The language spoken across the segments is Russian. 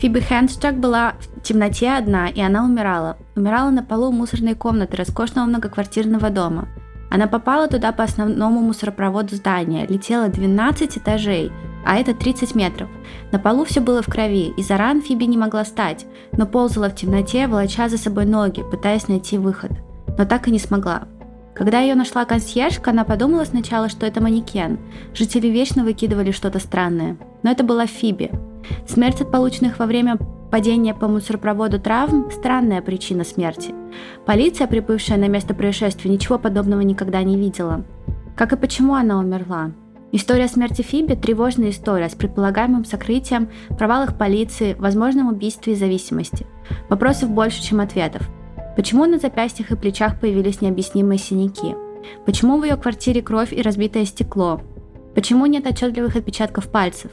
Фиби Хэнстрак была в темноте одна, и она умирала. Умирала на полу мусорной комнаты роскошного многоквартирного дома. Она попала туда по основному мусоропроводу здания, летела 12 этажей, а это 30 метров. На полу все было в крови, из-за ран Фиби не могла встать, но ползала в темноте, волоча за собой ноги, пытаясь найти выход. Но так и не смогла. Когда ее нашла консьержка, она подумала сначала, что это манекен. Жители вечно выкидывали что-то странное. Но это была Фиби. Смерть от полученных во время падения по мусоропроводу травм – странная причина смерти. Полиция, прибывшая на место происшествия, ничего подобного никогда не видела. Как и почему она умерла? История смерти Фиби – тревожная история с предполагаемым сокрытием, провалах полиции, возможном убийстве и зависимости. Вопросов больше, чем ответов. Почему на запястьях и плечах появились необъяснимые синяки? Почему в ее квартире кровь и разбитое стекло? Почему нет отчетливых отпечатков пальцев?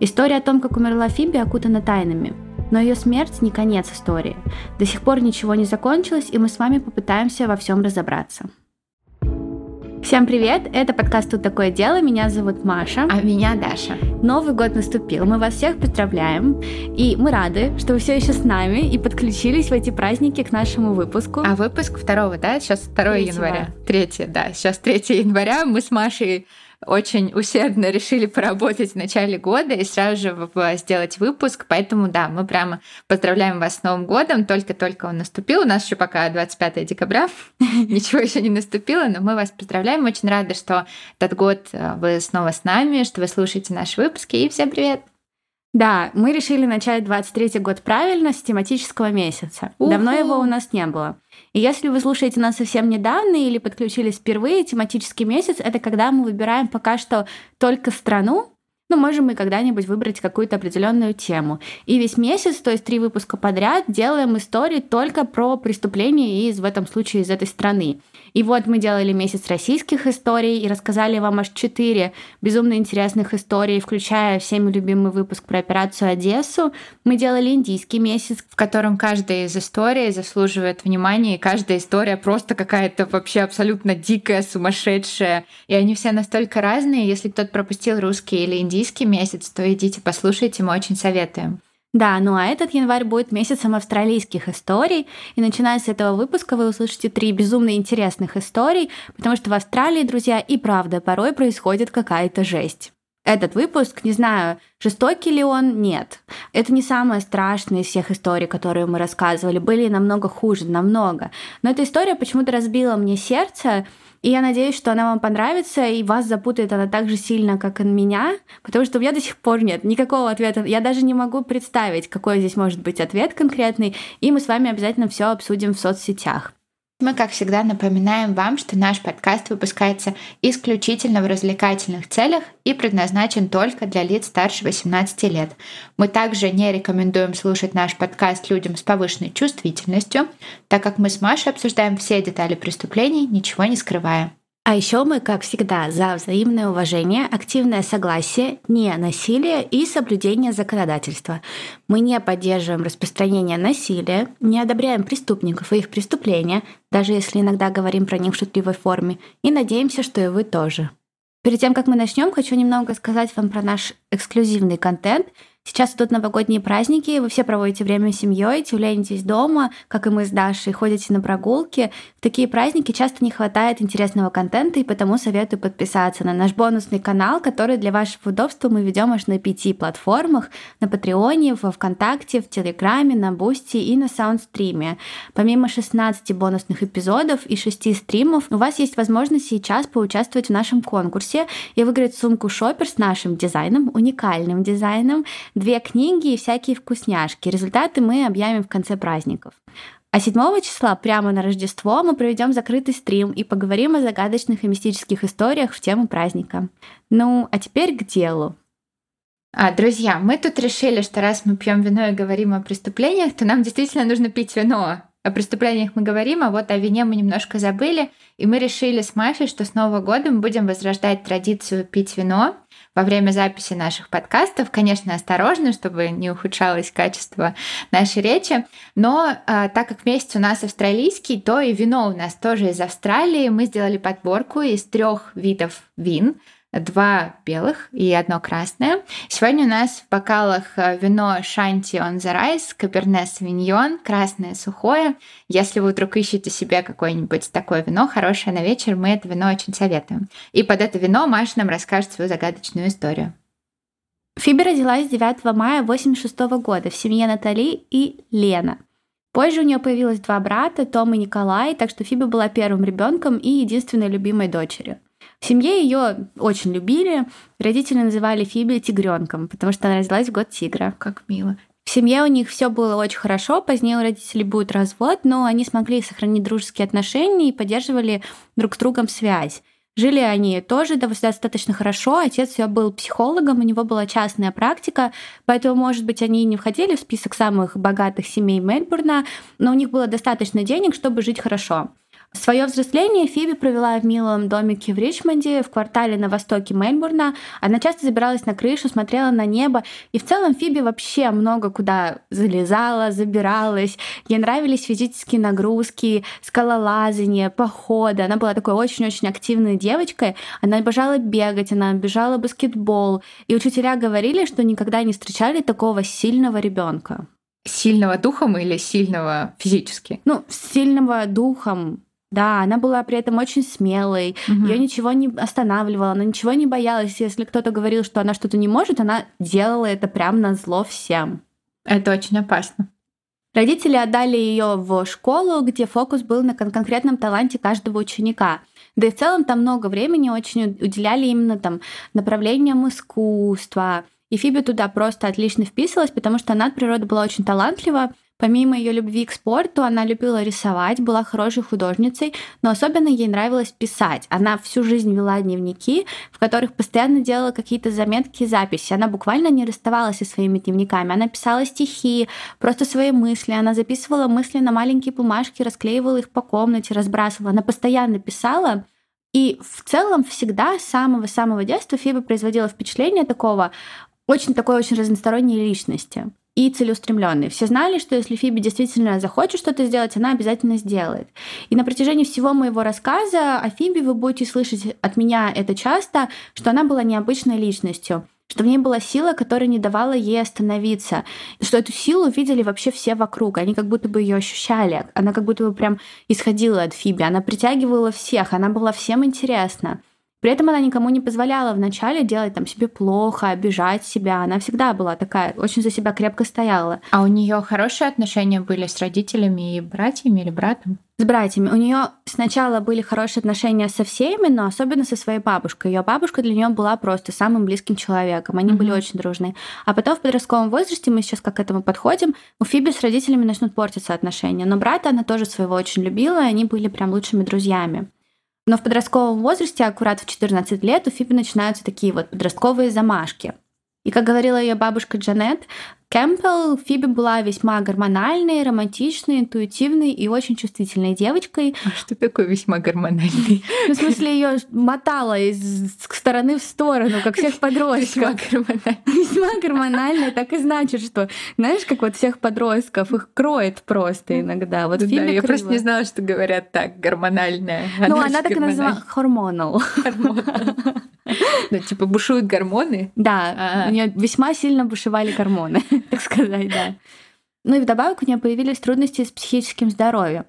История о том, как умерла Фиби, окутана тайнами. Но ее смерть не конец истории. До сих пор ничего не закончилось, и мы с вами попытаемся во всем разобраться. Всем привет! Это подкаст «Тут такое дело». Меня зовут Маша. А меня Даша. Новый год наступил. Мы вас всех поздравляем. И мы рады, что вы все еще с нами и подключились в эти праздники к нашему выпуску. А выпуск второго, да? Сейчас 2 января. Третье, да. Сейчас 3 января. Мы с Машей очень усердно решили поработать в начале года и сразу же сделать выпуск. Поэтому, да, мы прямо поздравляем вас с Новым годом. Только-только он наступил. У нас еще пока 25 декабря. Ничего еще не наступило, но мы вас поздравляем. Очень рады, что этот год э, вы снова с нами, что вы слушаете наши выпуски. И всем привет! Да, мы решили начать 23 год правильно с тематического месяца. У-ху. Давно его у нас не было. И если вы слушаете нас совсем недавно или подключились впервые, тематический месяц — это когда мы выбираем пока что только страну, но можем мы когда-нибудь выбрать какую-то определенную тему. И весь месяц, то есть три выпуска подряд, делаем истории только про преступления из, в этом случае, из этой страны. И вот мы делали месяц российских историй и рассказали вам аж четыре безумно интересных историй, включая всеми любимый выпуск про операцию Одессу. Мы делали индийский месяц, в котором каждая из историй заслуживает внимания, и каждая история просто какая-то вообще абсолютно дикая, сумасшедшая. И они все настолько разные. Если кто-то пропустил русский или индийский месяц, то идите послушайте, мы очень советуем. Да, ну а этот январь будет месяцем австралийских историй, и начиная с этого выпуска вы услышите три безумно интересных историй, потому что в Австралии, друзья, и правда порой происходит какая-то жесть. Этот выпуск, не знаю, жестокий ли он, нет. Это не самое страшное из всех историй, которые мы рассказывали. Были намного хуже, намного. Но эта история почему-то разбила мне сердце, и я надеюсь, что она вам понравится, и вас запутает она так же сильно, как и меня, потому что у меня до сих пор нет никакого ответа. Я даже не могу представить, какой здесь может быть ответ конкретный, и мы с вами обязательно все обсудим в соцсетях. Мы, как всегда, напоминаем вам, что наш подкаст выпускается исключительно в развлекательных целях и предназначен только для лиц старше 18 лет. Мы также не рекомендуем слушать наш подкаст людям с повышенной чувствительностью, так как мы с Машей обсуждаем все детали преступлений, ничего не скрывая. А еще мы, как всегда, за взаимное уважение, активное согласие, не насилие и соблюдение законодательства. Мы не поддерживаем распространение насилия, не одобряем преступников и их преступления, даже если иногда говорим про них в шутливой форме, и надеемся, что и вы тоже. Перед тем, как мы начнем, хочу немного сказать вам про наш эксклюзивный контент — Сейчас идут новогодние праздники, вы все проводите время с семьей, тюленитесь дома, как и мы с Дашей, ходите на прогулки. В такие праздники часто не хватает интересного контента, и потому советую подписаться на наш бонусный канал, который для вашего удобства мы ведем аж на пяти платформах, на Патреоне, во Вконтакте, в Телеграме, на Бусти и на Саундстриме. Помимо 16 бонусных эпизодов и 6 стримов, у вас есть возможность сейчас поучаствовать в нашем конкурсе и выиграть сумку шопер с нашим дизайном, уникальным дизайном, две книги и всякие вкусняшки. Результаты мы объявим в конце праздников. А 7 числа, прямо на Рождество, мы проведем закрытый стрим и поговорим о загадочных и мистических историях в тему праздника. Ну, а теперь к делу. А, друзья, мы тут решили, что раз мы пьем вино и говорим о преступлениях, то нам действительно нужно пить вино. О преступлениях мы говорим, а вот о вине мы немножко забыли, и мы решили с Машей, что с Нового года мы будем возрождать традицию пить вино во время записи наших подкастов. Конечно, осторожно, чтобы не ухудшалось качество нашей речи. Но а, так как месяц у нас австралийский, то и вино у нас тоже из Австралии. Мы сделали подборку из трех видов вин два белых и одно красное. Сегодня у нас в бокалах э, вино Шанти on the Rice, Каберне Савиньон, красное сухое. Если вы вдруг ищете себе какое-нибудь такое вино хорошее на вечер, мы это вино очень советуем. И под это вино Маша нам расскажет свою загадочную историю. Фиби родилась 9 мая 1986 года в семье Натали и Лена. Позже у нее появилось два брата, Том и Николай, так что Фиби была первым ребенком и единственной любимой дочерью. В семье ее очень любили. Родители называли Фиби тигренком, потому что она родилась в год тигра. Как мило. В семье у них все было очень хорошо. Позднее у родителей будет развод, но они смогли сохранить дружеские отношения и поддерживали друг с другом связь. Жили они тоже достаточно хорошо. Отец ее был психологом, у него была частная практика, поэтому, может быть, они не входили в список самых богатых семей Мельбурна, но у них было достаточно денег, чтобы жить хорошо. Свое взросление Фиби провела в милом домике в Ричмонде, в квартале на востоке Мельбурна. Она часто забиралась на крышу, смотрела на небо. И в целом Фиби вообще много куда залезала, забиралась. Ей нравились физические нагрузки, скалолазание, походы. Она была такой очень-очень активной девочкой. Она обожала бегать, она обожала баскетбол. И учителя говорили, что никогда не встречали такого сильного ребенка. Сильного духом или сильного физически? Ну, сильного духом, да, она была при этом очень смелой, угу. ее ничего не останавливало, она ничего не боялась. Если кто-то говорил, что она что-то не может, она делала это прямо на зло всем. Это очень опасно. Родители отдали ее в школу, где фокус был на кон- конкретном таланте каждого ученика. Да и в целом там много времени очень уделяли именно там направлениям искусства. И Фиби туда просто отлично вписывалась, потому что она от природы была очень талантлива, Помимо ее любви к спорту, она любила рисовать, была хорошей художницей, но особенно ей нравилось писать. Она всю жизнь вела дневники, в которых постоянно делала какие-то заметки и записи. Она буквально не расставалась со своими дневниками. Она писала стихи, просто свои мысли. Она записывала мысли на маленькие бумажки, расклеивала их по комнате, разбрасывала. Она постоянно писала. И в целом всегда с самого-самого детства Фиба производила впечатление такого очень такой очень разносторонней личности и целеустремленный. Все знали, что если Фиби действительно захочет что-то сделать, она обязательно сделает. И на протяжении всего моего рассказа о Фиби вы будете слышать от меня это часто, что она была необычной личностью что в ней была сила, которая не давала ей остановиться, что эту силу видели вообще все вокруг, они как будто бы ее ощущали, она как будто бы прям исходила от Фиби, она притягивала всех, она была всем интересна. При этом она никому не позволяла вначале делать там себе плохо, обижать себя. Она всегда была такая, очень за себя крепко стояла. А у нее хорошие отношения были с родителями и братьями или братом? С братьями. У нее сначала были хорошие отношения со всеми, но особенно со своей бабушкой. Ее бабушка для нее была просто самым близким человеком. Они mm-hmm. были очень дружны. А потом в подростковом возрасте, мы сейчас как к этому подходим, у Фиби с родителями начнут портиться отношения. Но брата она тоже своего очень любила, и они были прям лучшими друзьями. Но в подростковом возрасте, аккурат в 14 лет, у Фиби начинаются такие вот подростковые замашки. И как говорила ее бабушка Джанет, Кэмпбелл Фиби была весьма гормональной, романтичной, интуитивной и очень чувствительной девочкой. А что такое весьма гормональный? Ну, в смысле, ее мотала из стороны в сторону, как всех подростков. Весьма гормональный. Весьма гормональный, так и значит, что, знаешь, как вот всех подростков, их кроет просто иногда. Вот да, Фиби я просто не знала, что говорят так, гормональная. Ну, она так и называла хормонал. Ну, типа бушуют гормоны? Да, у нее весьма сильно бушевали гормоны. так сказать, да. Ну и вдобавок у нее появились трудности с психическим здоровьем.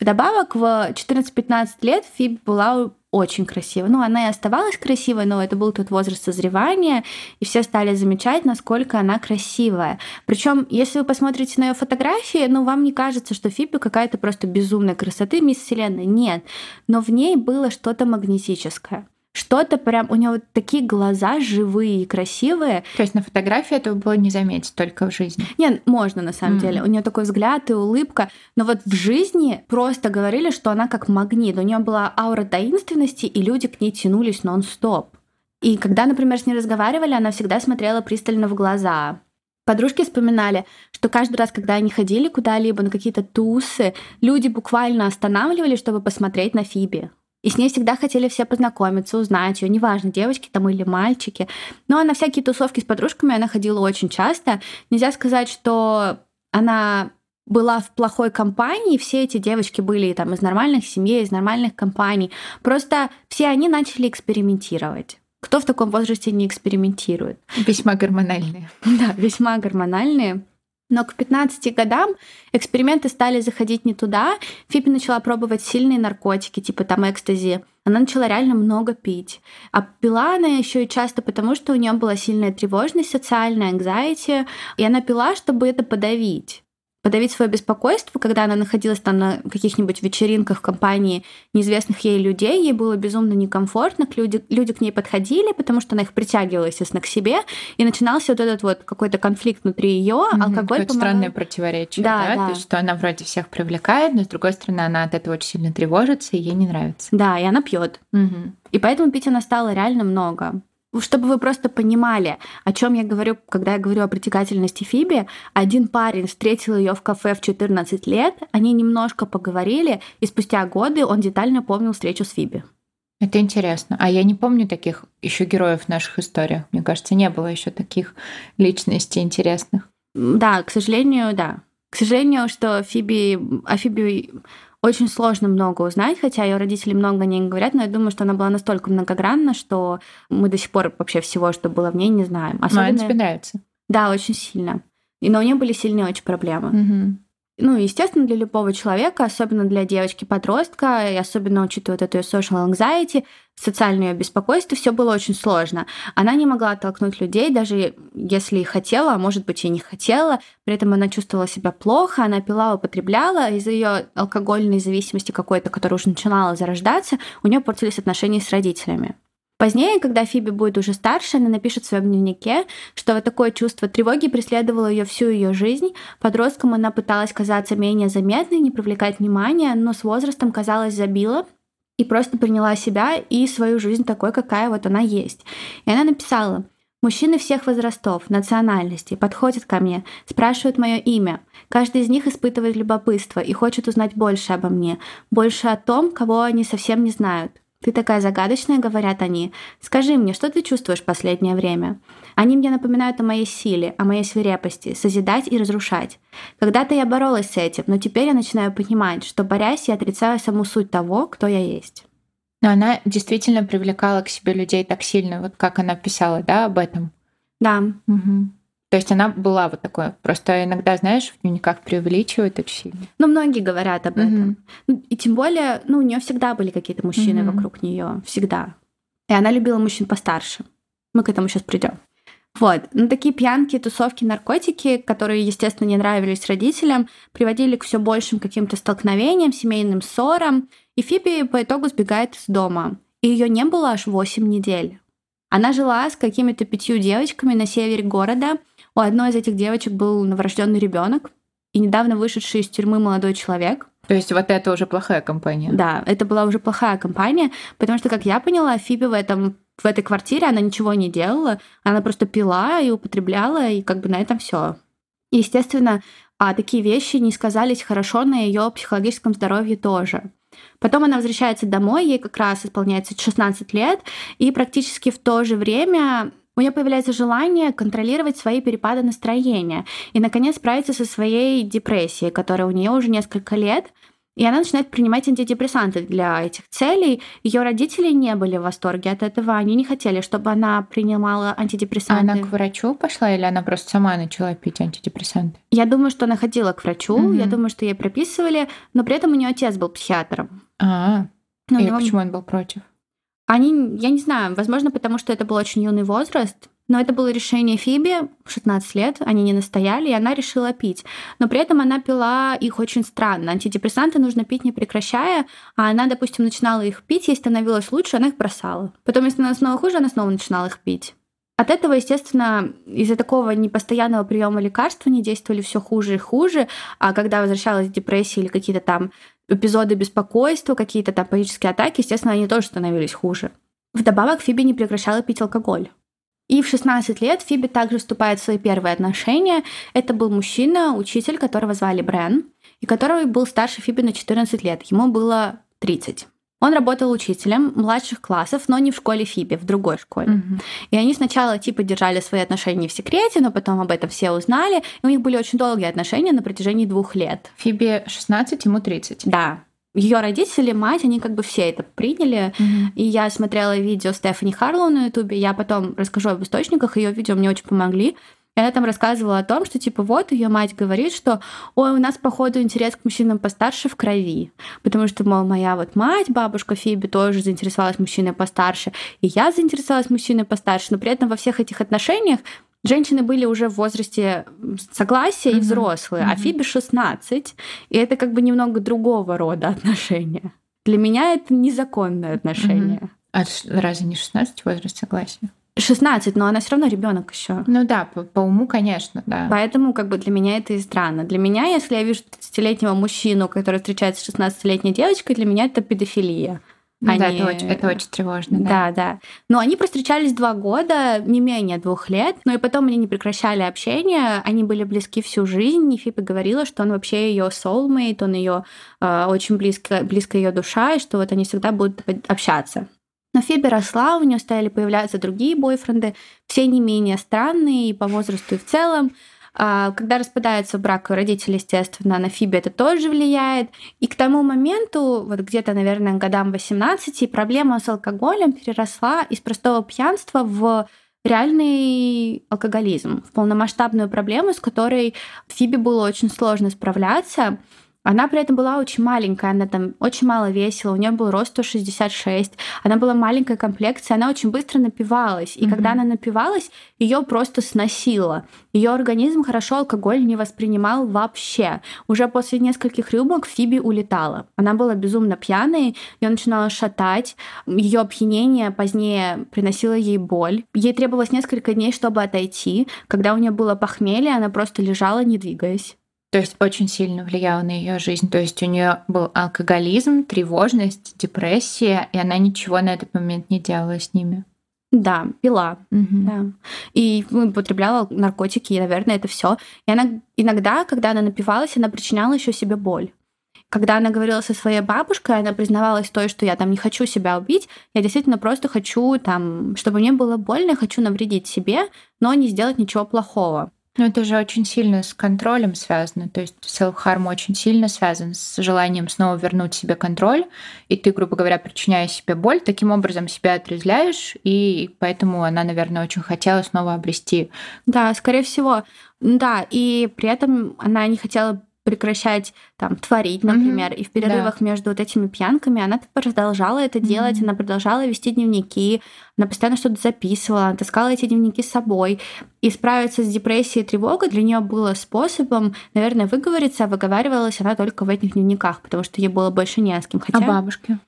Вдобавок в 14-15 лет Фиби была очень красивой. Ну, она и оставалась красивой, но это был тот возраст созревания, и все стали замечать, насколько она красивая. Причем, если вы посмотрите на ее фотографии, ну, вам не кажется, что Фиби какая-то просто безумная красоты мисс Вселенной. Нет. Но в ней было что-то магнетическое что-то прям, у нее вот такие глаза живые и красивые. То есть на фотографии этого было не заметить только в жизни? Нет, можно на самом mm. деле. У нее такой взгляд и улыбка. Но вот в жизни просто говорили, что она как магнит. У нее была аура таинственности, и люди к ней тянулись нон-стоп. И когда, например, с ней разговаривали, она всегда смотрела пристально в глаза. Подружки вспоминали, что каждый раз, когда они ходили куда-либо на какие-то тусы, люди буквально останавливались, чтобы посмотреть на Фиби. И с ней всегда хотели все познакомиться, узнать ее, неважно, девочки там или мальчики. Но на всякие тусовки с подружками она ходила очень часто. Нельзя сказать, что она была в плохой компании, все эти девочки были там из нормальных семей, из нормальных компаний. Просто все они начали экспериментировать. Кто в таком возрасте не экспериментирует? Весьма гормональные. Да, весьма гормональные. Но к 15 годам эксперименты стали заходить не туда. Фиби начала пробовать сильные наркотики, типа там экстази. Она начала реально много пить. А пила она еще и часто потому, что у нее была сильная тревожность, социальная anxiety, и она пила, чтобы это подавить подавить свое беспокойство, когда она находилась там на каких-нибудь вечеринках в компании неизвестных ей людей, ей было безумно некомфортно, люди, люди к ней подходили, потому что она их притягивала, естественно, к себе, и начинался вот этот вот какой-то конфликт внутри ее, mm-hmm, алкоголь помогал... странное противоречие, да, да? да, то есть что она вроде всех привлекает, но с другой стороны она от этого очень сильно тревожится, и ей не нравится. Да, и она пьет. Mm-hmm. И поэтому пить она стала реально много чтобы вы просто понимали, о чем я говорю, когда я говорю о притягательности Фиби, один парень встретил ее в кафе в 14 лет, они немножко поговорили, и спустя годы он детально помнил встречу с Фиби. Это интересно. А я не помню таких еще героев в наших историях. Мне кажется, не было еще таких личностей интересных. Да, к сожалению, да. К сожалению, что Фиби, о Фиби очень сложно много узнать, хотя ее родители много не говорят, но я думаю, что она была настолько многогранна, что мы до сих пор вообще всего, что было в ней, не знаем. Особенно... Но она тебе нравится? Да, очень сильно. И но у нее были сильные очень проблемы. Угу. Ну, естественно, для любого человека, особенно для девочки-подростка, и особенно учитывая вот эту social anxiety, социальное беспокойство, все было очень сложно. Она не могла оттолкнуть людей, даже если и хотела, а может быть и не хотела. При этом она чувствовала себя плохо, она пила, употребляла. Из-за ее алкогольной зависимости какой-то, которая уже начинала зарождаться, у нее портились отношения с родителями. Позднее, когда Фиби будет уже старше, она напишет в своем дневнике, что вот такое чувство тревоги преследовало ее всю ее жизнь. Подростком она пыталась казаться менее заметной, не привлекать внимания, но с возрастом, казалось, забила и просто приняла себя и свою жизнь такой, какая вот она есть. И она написала, Мужчины всех возрастов, национальностей подходят ко мне, спрашивают мое имя. Каждый из них испытывает любопытство и хочет узнать больше обо мне, больше о том, кого они совсем не знают. «Ты такая загадочная», — говорят они. «Скажи мне, что ты чувствуешь в последнее время?» Они мне напоминают о моей силе, о моей свирепости, созидать и разрушать. Когда-то я боролась с этим, но теперь я начинаю понимать, что борясь, я отрицаю саму суть того, кто я есть. Но она действительно привлекала к себе людей так сильно, вот как она писала, да, об этом? Да. Угу. То есть она была вот такой. Просто иногда, знаешь, в дневниках преувеличивают очень сильно. Ну, многие говорят об этом. Mm-hmm. И тем более, ну, у нее всегда были какие-то мужчины mm-hmm. вокруг нее. Всегда. И она любила мужчин постарше. Мы к этому сейчас придем. Вот. Ну, такие пьянки, тусовки, наркотики, которые, естественно, не нравились родителям, приводили к все большим каким-то столкновениям, семейным ссорам. И Фиби по итогу сбегает из дома. И ее не было аж 8 недель. Она жила с какими-то пятью девочками на севере города – у одной из этих девочек был новорожденный ребенок и недавно вышедший из тюрьмы молодой человек. То есть вот это уже плохая компания. Да, это была уже плохая компания, потому что, как я поняла, Фиби в этом в этой квартире она ничего не делала, она просто пила и употребляла, и как бы на этом все. Естественно, а такие вещи не сказались хорошо на ее психологическом здоровье тоже. Потом она возвращается домой, ей как раз исполняется 16 лет, и практически в то же время у нее появляется желание контролировать свои перепады настроения и, наконец, справиться со своей депрессией, которая у нее уже несколько лет. И она начинает принимать антидепрессанты для этих целей. Ее родители не были в восторге от этого. Они не хотели, чтобы она принимала антидепрессанты. А она к врачу пошла или она просто сама начала пить антидепрессанты? Я думаю, что она ходила к врачу. Угу. Я думаю, что ей прописывали. Но при этом у нее отец был психиатром. А, ну, и него... почему он был против? Они, я не знаю, возможно, потому что это был очень юный возраст, но это было решение Фиби в 16 лет, они не настояли, и она решила пить. Но при этом она пила их очень странно. Антидепрессанты нужно пить не прекращая, а она, допустим, начинала их пить, ей становилось лучше, она их бросала. Потом, если становилось снова хуже, она снова начинала их пить. От этого, естественно, из-за такого непостоянного приема лекарств они действовали все хуже и хуже, а когда возвращалась депрессия или какие-то там эпизоды беспокойства, какие-то там панические атаки, естественно, они тоже становились хуже. Вдобавок Фиби не прекращала пить алкоголь. И в 16 лет Фиби также вступает в свои первые отношения. Это был мужчина, учитель, которого звали Брен, и который был старше Фиби на 14 лет. Ему было 30. Он работал учителем младших классов, но не в школе Фиби, в другой школе. Mm-hmm. И они сначала типа держали свои отношения в секрете, но потом об этом все узнали. И у них были очень долгие отношения на протяжении двух лет. Фиби 16, ему 30. Да. ее родители, мать, они как бы все это приняли. Mm-hmm. И я смотрела видео Стефани Харлоу на Ютубе. Я потом расскажу об источниках. Ее видео мне очень помогли. И она там рассказывала о том, что типа вот ее мать говорит, что ой, у нас походу интерес к мужчинам постарше в крови, потому что, мол, моя вот мать, бабушка Фиби тоже заинтересовалась мужчиной постарше, и я заинтересовалась мужчиной постарше, но при этом во всех этих отношениях женщины были уже в возрасте согласия mm-hmm. и взрослые, mm-hmm. а Фиби 16, и это как бы немного другого рода отношения. Для меня это незаконное отношение. Mm-hmm. А разве не 16 возраст согласия? 16, но она все равно ребенок еще. Ну да, по, по уму, конечно, да. Поэтому как бы для меня это и странно. Для меня, если я вижу 30-летнего мужчину, который встречается с 16-летней девочкой, для меня это педофилия. Ну, они... Да, это очень, это очень тревожно. Да. да, да. Но они простречались два года, не менее двух лет, но и потом они не прекращали общение, они были близки всю жизнь. И Фипи говорила, что он вообще ее soulmate, он ее э, очень близко, близко ее душа, и что вот они всегда будут общаться. Но Фиби росла, у нее стали появляться другие бойфренды, все не менее странные и по возрасту и в целом. А, когда распадается брак родителей, естественно, на Фиби это тоже влияет. И к тому моменту, вот где-то, наверное, годам 18, проблема с алкоголем переросла из простого пьянства в реальный алкоголизм, в полномасштабную проблему, с которой Фиби было очень сложно справляться. Она при этом была очень маленькая, она там очень мало весила, у нее был рост 166, она была маленькой комплекции, она очень быстро напивалась. И mm-hmm. когда она напивалась, ее просто сносило. Ее организм хорошо алкоголь не воспринимал вообще. Уже после нескольких рюмок Фиби улетала. Она была безумно пьяной, ее начинала шатать, ее опьянение позднее приносило ей боль. Ей требовалось несколько дней, чтобы отойти. Когда у нее было похмелье, она просто лежала, не двигаясь. То есть очень сильно влияло на ее жизнь. То есть у нее был алкоголизм, тревожность, депрессия, и она ничего на этот момент не делала с ними. Да, пила. Угу. Да. И употребляла наркотики, и, наверное, это все. И она иногда, когда она напивалась, она причиняла еще себе боль. Когда она говорила со своей бабушкой, она признавалась той, что я там не хочу себя убить, я действительно просто хочу там, чтобы мне было больно, хочу навредить себе, но не сделать ничего плохого. Ну, это же очень сильно с контролем связано. То есть self-harm очень сильно связан с желанием снова вернуть себе контроль. И ты, грубо говоря, причиняя себе боль, таким образом себя отрезляешь. И поэтому она, наверное, очень хотела снова обрести. Да, скорее всего. Да, и при этом она не хотела прекращать там творить, например, mm-hmm. и в перерывах да. между вот этими пьянками она продолжала это делать, mm-hmm. она продолжала вести дневники, она постоянно что-то записывала, она таскала эти дневники с собой. И справиться с депрессией и тревогой для нее было способом, наверное, выговориться, а выговаривалась она только в этих дневниках, потому что ей было больше не с кем. Хотя... А бабушке?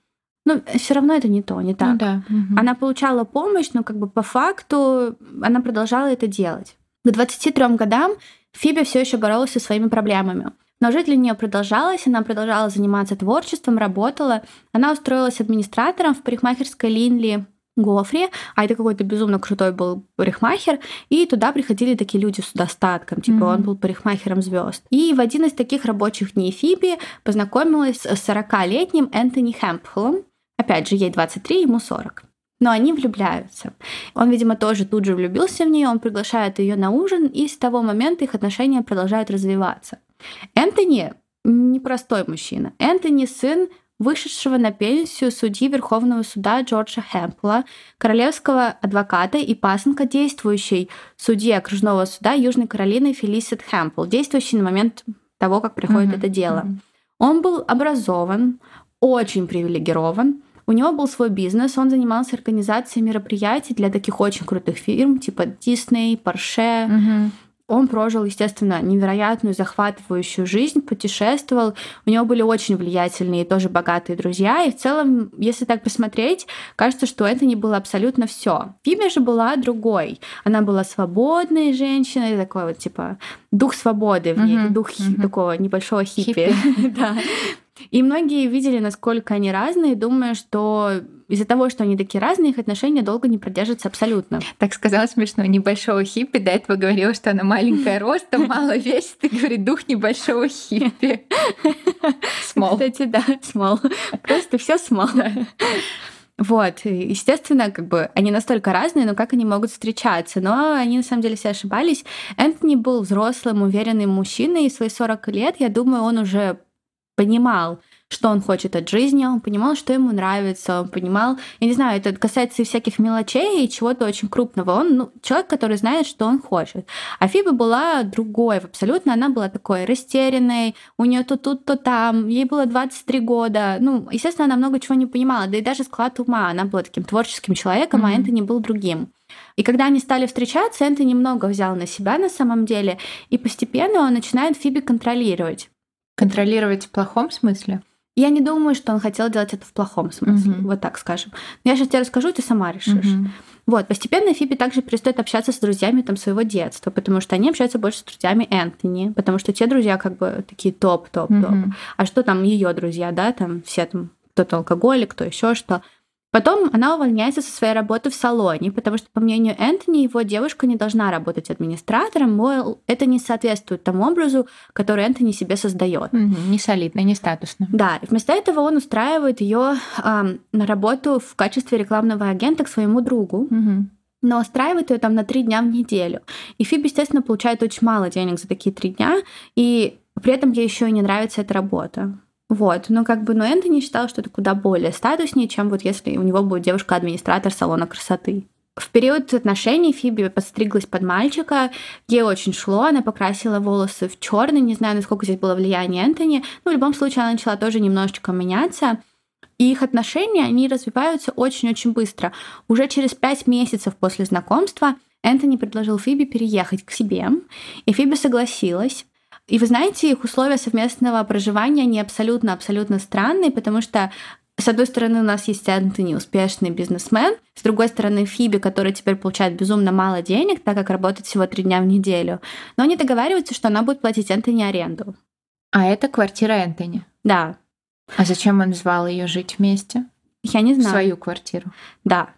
Ну, все равно это не то, не так. Ну, да. угу. Она получала помощь, но как бы по факту она продолжала это делать. К 23 годам Фиби все еще боролась со своими проблемами. Но жизнь для нее продолжалась, она продолжала заниматься творчеством, работала. Она устроилась администратором в парикмахерской Линли Гофри, а это какой-то безумно крутой был парикмахер, и туда приходили такие люди с достатком, типа mm-hmm. он был парикмахером звезд. И в один из таких рабочих дней Фиби познакомилась с 40-летним Энтони Хэмпхолом, опять же, ей 23, ему 40 но они влюбляются. Он, видимо, тоже тут же влюбился в нее, он приглашает ее на ужин, и с того момента их отношения продолжают развиваться. Энтони непростой мужчина. Энтони сын вышедшего на пенсию судьи Верховного суда Джорджа Хэмпла, королевского адвоката и пасынка действующей судьи окружного суда Южной Каролины Фелисит Хэмпл, действующий на момент того, как приходит mm-hmm. это дело. Mm-hmm. Он был образован, очень привилегирован, у него был свой бизнес, он занимался организацией мероприятий для таких очень крутых фирм, типа Disney, Porsche, mm-hmm. Он прожил, естественно, невероятную, захватывающую жизнь, путешествовал. У него были очень влиятельные и тоже богатые друзья. И в целом, если так посмотреть, кажется, что это не было абсолютно все. Фиби же была другой. Она была свободной женщиной, такой вот типа дух свободы в ней, uh-huh, дух uh-huh. такого небольшого хиппи. хиппи. да. И многие видели, насколько они разные, думая, что из-за того, что они такие разные, их отношения долго не продержатся абсолютно. Так сказала смешно, небольшого хиппи. До этого говорила, что она маленькая ростом, мало весит, и говорит, дух небольшого хиппи. Смол. Кстати, да, смол. Просто все смол. Вот, естественно, как бы они настолько разные, но как они могут встречаться? Но они на самом деле все ошибались. Энтони был взрослым, уверенным мужчиной, и свои 40 лет, я думаю, он уже понимал, что он хочет от жизни, он понимал, что ему нравится, он понимал, я не знаю, это касается и всяких мелочей и чего-то очень крупного. Он ну, человек, который знает, что он хочет. А Фиба была другой абсолютно, она была такой растерянной, у нее то тут, то там, ей было 23 года. Ну, естественно, она много чего не понимала, да и даже склад ума, она была таким творческим человеком, mm-hmm. а Энтони был другим. И когда они стали встречаться, Энтони немного взял на себя на самом деле, и постепенно он начинает Фиби контролировать. Контролировать в плохом смысле? Я не думаю, что он хотел делать это в плохом смысле, угу. вот так скажем. я сейчас тебе расскажу, ты сама решишь. Угу. Вот, постепенно Фиби также перестает общаться с друзьями там своего детства, потому что они общаются больше с друзьями Энтони, потому что те друзья как бы такие топ-топ-топ. Угу. А что там ее друзья, да, там все там кто-то алкоголик, кто еще что. Потом она увольняется со своей работы в салоне, потому что, по мнению Энтони, его девушка не должна работать администратором, мол, это не соответствует тому образу, который Энтони себе создает. Угу, не солидно, не статусно. Да, и вместо этого он устраивает ее э, на работу в качестве рекламного агента к своему другу. Угу но устраивает ее там на три дня в неделю. И Фиби, естественно, получает очень мало денег за такие три дня, и при этом ей еще и не нравится эта работа. Вот, но как бы, но Энтони считал, что это куда более статуснее, чем вот если у него будет девушка-администратор салона красоты. В период отношений Фиби подстриглась под мальчика, ей очень шло, она покрасила волосы в черный, не знаю, насколько здесь было влияние Энтони, но в любом случае она начала тоже немножечко меняться. И их отношения, они развиваются очень-очень быстро. Уже через пять месяцев после знакомства Энтони предложил Фиби переехать к себе, и Фиби согласилась. И вы знаете, их условия совместного проживания, они абсолютно-абсолютно странные, потому что с одной стороны, у нас есть Антони, успешный бизнесмен, с другой стороны, Фиби, который теперь получает безумно мало денег, так как работает всего три дня в неделю. Но они договариваются, что она будет платить Антони аренду. А это квартира Энтони? Да. А зачем он звал ее жить вместе? Я не знаю. В свою квартиру? Да.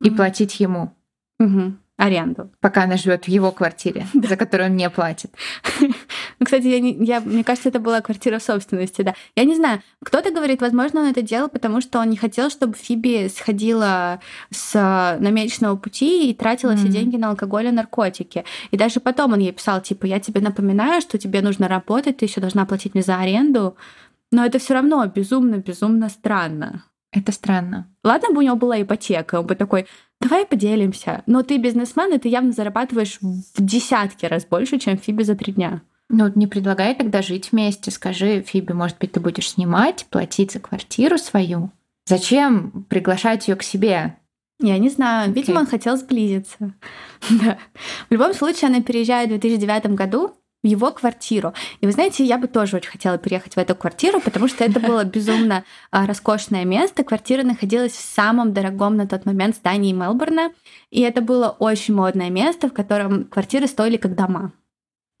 И mm-hmm. платить ему? Угу аренду. Пока она живет в его квартире, за которую он не платит. Ну, кстати, я не, я, мне кажется, это была квартира собственности, да. Я не знаю, кто-то говорит, возможно, он это делал, потому что он не хотел, чтобы Фиби сходила с намеченного пути и тратила mm-hmm. все деньги на алкоголь и наркотики. И даже потом он ей писал, типа, я тебе напоминаю, что тебе нужно работать, ты еще должна платить мне за аренду. Но это все равно безумно-безумно странно. Это странно. Ладно бы у него была ипотека, он бы такой, давай поделимся. Но ты бизнесмен, и ты явно зарабатываешь в десятки раз больше, чем Фиби за три дня. Ну, не предлагай тогда жить вместе. Скажи, Фиби, может быть, ты будешь снимать, платить за квартиру свою? Зачем приглашать ее к себе? Я не знаю. Видимо, okay. он хотел сблизиться. да. В любом случае, она переезжает в 2009 году в его квартиру. И вы знаете, я бы тоже очень хотела переехать в эту квартиру, потому что это было безумно а, роскошное место. Квартира находилась в самом дорогом на тот момент здании Мелбурна. И это было очень модное место, в котором квартиры стоили как дома.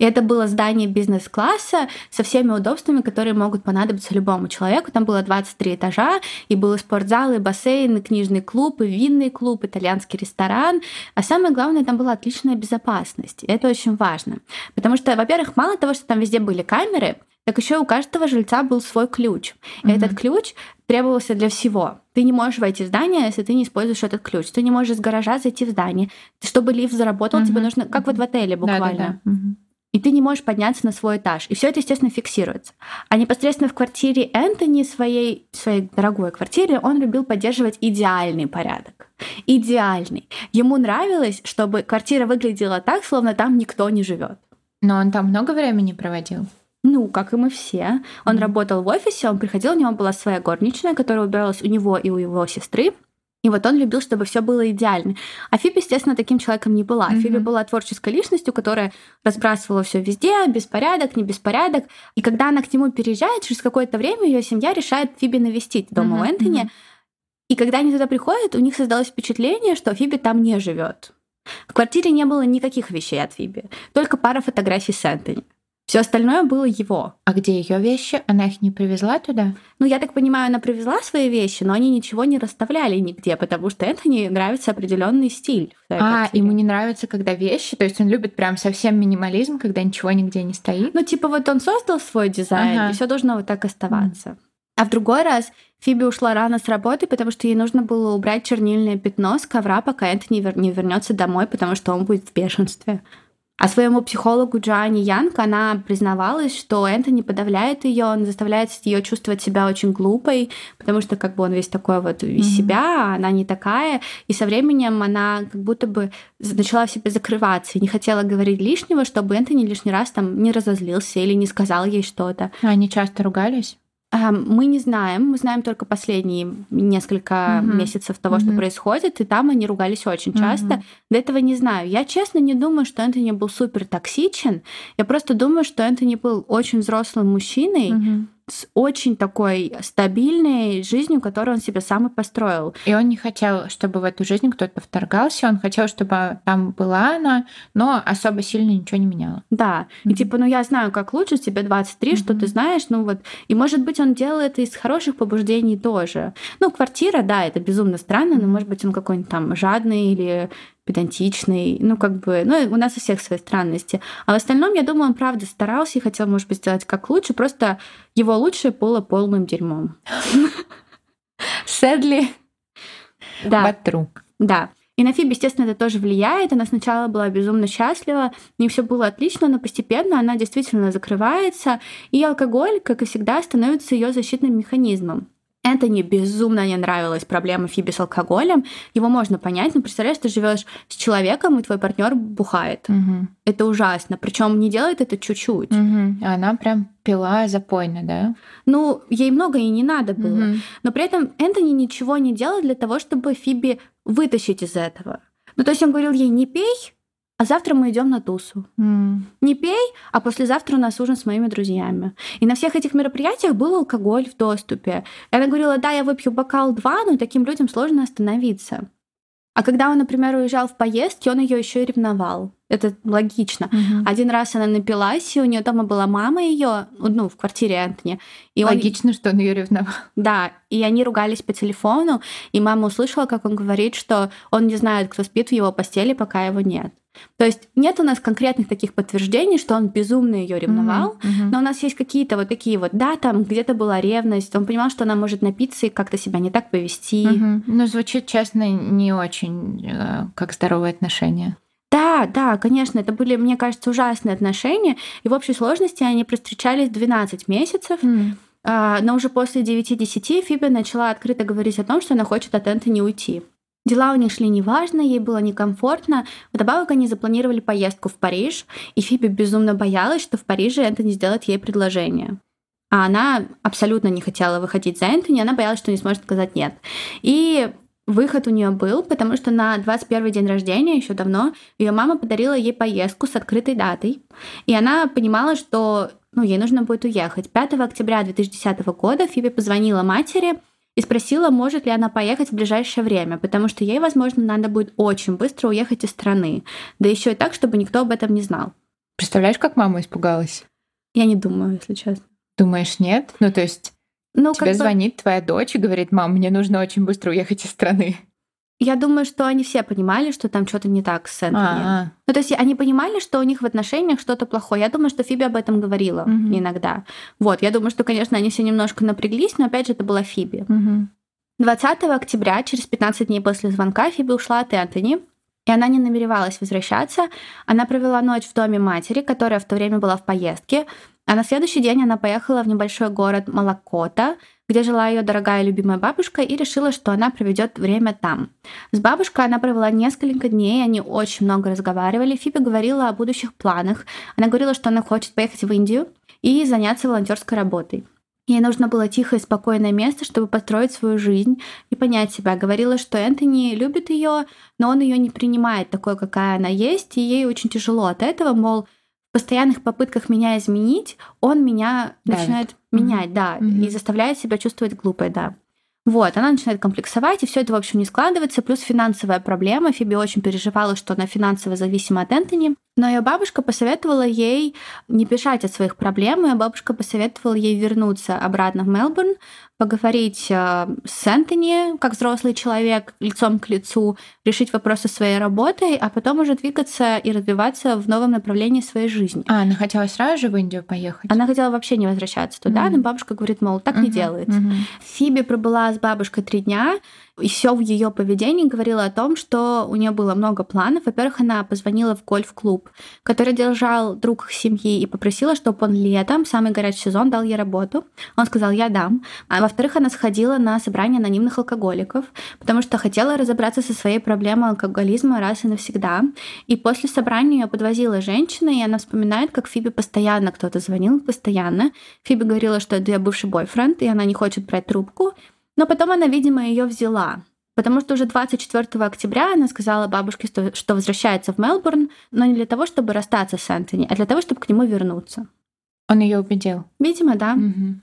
И это было здание бизнес-класса со всеми удобствами, которые могут понадобиться любому человеку. Там было 23 этажа, и был спортзал, и бассейн, и книжный клуб, и винный клуб, итальянский ресторан. А самое главное, там была отличная безопасность. И это очень важно. Потому что, во-первых, мало того, что там везде были камеры, так еще у каждого жильца был свой ключ. И mm-hmm. этот ключ требовался для всего. Ты не можешь войти в здание, если ты не используешь этот ключ. Ты не можешь из гаража зайти в здание. Чтобы лифт заработал, mm-hmm. тебе нужно, как вот в отеле буквально. Да-да-да. Mm-hmm и ты не можешь подняться на свой этаж. И все это, естественно, фиксируется. А непосредственно в квартире Энтони, своей, своей дорогой квартире, он любил поддерживать идеальный порядок. Идеальный. Ему нравилось, чтобы квартира выглядела так, словно там никто не живет. Но он там много времени проводил? Ну, как и мы все. Он mm-hmm. работал в офисе, он приходил, у него была своя горничная, которая убиралась у него и у его сестры. И вот он любил, чтобы все было идеально. А Фиби, естественно, таким человеком не была. Mm-hmm. Фиби была творческой личностью, которая разбрасывала все везде, беспорядок, не беспорядок. И когда она к нему переезжает, через какое-то время ее семья решает Фиби навестить дома mm-hmm. у Энтони. И когда они туда приходят, у них создалось впечатление, что Фиби там не живет. В квартире не было никаких вещей от Фиби, только пара фотографий с Энтони. Все остальное было его. А где ее вещи? Она их не привезла туда? Ну, я так понимаю, она привезла свои вещи, но они ничего не расставляли нигде, потому что это не нравится определенный стиль. А, ему не нравится, когда вещи, то есть он любит прям совсем минимализм, когда ничего нигде не стоит. Ну, типа вот он создал свой дизайн, ага. и все должно вот так оставаться. Mm. А в другой раз Фиби ушла рано с работы, потому что ей нужно было убрать чернильное пятно с ковра, пока Энтони не вернется домой, потому что он будет в бешенстве. А своему психологу Джоанне Янг она признавалась, что Энтони подавляет ее, он заставляет ее чувствовать себя очень глупой, потому что как бы он весь такой вот из mm-hmm. себя, а она не такая. И со временем она как будто бы начала в себе закрываться и не хотела говорить лишнего, чтобы Энтони лишний раз там не разозлился или не сказал ей что-то. Они часто ругались? Мы не знаем, мы знаем только последние несколько угу. месяцев того, угу. что происходит, и там они ругались очень часто. Угу. До этого не знаю. Я честно не думаю, что Энтони был супер токсичен. Я просто думаю, что Энтони был очень взрослым мужчиной. Угу с очень такой стабильной жизнью, которую он себе сам и построил. И он не хотел, чтобы в эту жизнь кто-то вторгался, он хотел, чтобы там была она, но особо сильно ничего не меняло. Да, mm-hmm. и типа, ну я знаю, как лучше, тебе 23, mm-hmm. что ты знаешь, ну вот, и может быть он делал это из хороших побуждений тоже. Ну, квартира, да, это безумно странно, но может быть он какой-нибудь там жадный или педантичный, ну, как бы, ну, у нас у всех свои странности. А в остальном, я думаю, он правда старался и хотел, может быть, сделать как лучше, просто его лучшее было полным дерьмом. Sadly, да. Да. И на Фиби, естественно, это тоже влияет. Она сначала была безумно счастлива, и все было отлично, но постепенно она действительно закрывается, и алкоголь, как и всегда, становится ее защитным механизмом. Энтони безумно не нравилась проблема Фиби с алкоголем. Его можно понять, но представляешь, ты живешь с человеком, и твой партнер бухает. Угу. Это ужасно. Причем не делает это чуть-чуть. Угу. Она прям пила запойно, да? Ну, ей много и не надо было. Угу. Но при этом Энтони ничего не делал для того, чтобы Фиби вытащить из этого. Ну, то есть он говорил ей, не пей, а завтра мы идем на тусу. Mm. Не пей, а послезавтра у нас ужин с моими друзьями. И на всех этих мероприятиях был алкоголь в доступе. И она говорила, да, я выпью бокал два, но таким людям сложно остановиться. А когда он, например, уезжал в поездки, он ее еще и ревновал. Это логично. Угу. Один раз она напилась, и у нее дома была мама ее, ну, в квартире Антони. И логично, он... что он ее ревновал. Да, и они ругались по телефону, и мама услышала, как он говорит, что он не знает, кто спит в его постели, пока его нет. То есть нет у нас конкретных таких подтверждений, что он безумно ее ревновал, mm-hmm. Mm-hmm. но у нас есть какие-то вот такие вот, да, там где-то была ревность, он понимал, что она может напиться и как-то себя не так повести. Mm-hmm. Ну, звучит, честно, не очень э, как здоровые отношения. Да, да, конечно, это были, мне кажется, ужасные отношения, и в общей сложности они простречались 12 месяцев. Mm. Но уже после 9-10 Фиби начала открыто говорить о том, что она хочет от Энтони уйти. Дела у них шли неважно, ей было некомфортно. Вдобавок они запланировали поездку в Париж, и Фиби безумно боялась, что в Париже Энтони сделает ей предложение. А она абсолютно не хотела выходить за Энтони, она боялась, что не сможет сказать нет. И выход у нее был, потому что на 21 день рождения, еще давно, ее мама подарила ей поездку с открытой датой. И она понимала, что ну, ей нужно будет уехать. 5 октября 2010 года Фиби позвонила матери и спросила, может ли она поехать в ближайшее время, потому что ей, возможно, надо будет очень быстро уехать из страны, да еще и так, чтобы никто об этом не знал. Представляешь, как мама испугалась? Я не думаю, если честно. Думаешь, нет? Ну, то есть ну, тебе звонит бы... твоя дочь и говорит, мам, мне нужно очень быстро уехать из страны. Я думаю, что они все понимали, что там что-то не так с Энтони. А-а. Ну, то есть они понимали, что у них в отношениях что-то плохое. Я думаю, что Фиби об этом говорила угу. иногда. Вот, я думаю, что, конечно, они все немножко напряглись, но опять же, это была Фиби. Угу. 20 октября, через 15 дней после звонка, Фиби ушла от Энтони, и она не намеревалась возвращаться. Она провела ночь в доме матери, которая в то время была в поездке, а на следующий день она поехала в небольшой город Малакота, где жила ее дорогая любимая бабушка, и решила, что она проведет время там. С бабушкой она провела несколько дней, они очень много разговаривали. Фиби говорила о будущих планах. Она говорила, что она хочет поехать в Индию и заняться волонтерской работой. Ей нужно было тихое и спокойное место, чтобы построить свою жизнь и понять себя. Говорила, что Энтони любит ее, но он ее не принимает такой, какая она есть, и ей очень тяжело от этого, мол, постоянных попытках меня изменить, он меня Давит. начинает менять, mm-hmm. да, mm-hmm. и заставляет себя чувствовать глупой, да. Вот, она начинает комплексовать, и все это, в общем, не складывается. Плюс финансовая проблема. Фиби очень переживала, что она финансово зависима от Энтони. Но ее бабушка посоветовала ей не бежать от своих проблем. Ее бабушка посоветовала ей вернуться обратно в Мелбурн, поговорить э, с Энтони, как взрослый человек, лицом к лицу, решить вопросы своей работой, а потом уже двигаться и развиваться в новом направлении своей жизни. А, она хотела сразу же в Индию поехать? Она хотела вообще не возвращаться туда, mm-hmm. но бабушка говорит, мол, так mm-hmm. не делается. Mm-hmm. Фиби пробыла с бабушкой три дня, И все в ее поведении говорило о том, что у нее было много планов. Во-первых, она позвонила в гольф-клуб, который держал друг семьи, и попросила, чтобы он летом, самый горячий сезон, дал ей работу. Он сказал, я дам. А во-вторых, она сходила на собрание анонимных алкоголиков, потому что хотела разобраться со своей проблемой алкоголизма раз и навсегда. И после собрания ее подвозила женщина, и она вспоминает, как Фиби постоянно кто-то звонил, постоянно. Фиби говорила, что это ее бывший бойфренд, и она не хочет брать трубку. Но потом она, видимо, ее взяла. Потому что уже 24 октября она сказала бабушке, что, что возвращается в Мелбурн, но не для того, чтобы расстаться с Антони, а для того, чтобы к нему вернуться. Он ее убедил. Видимо, да. Угу.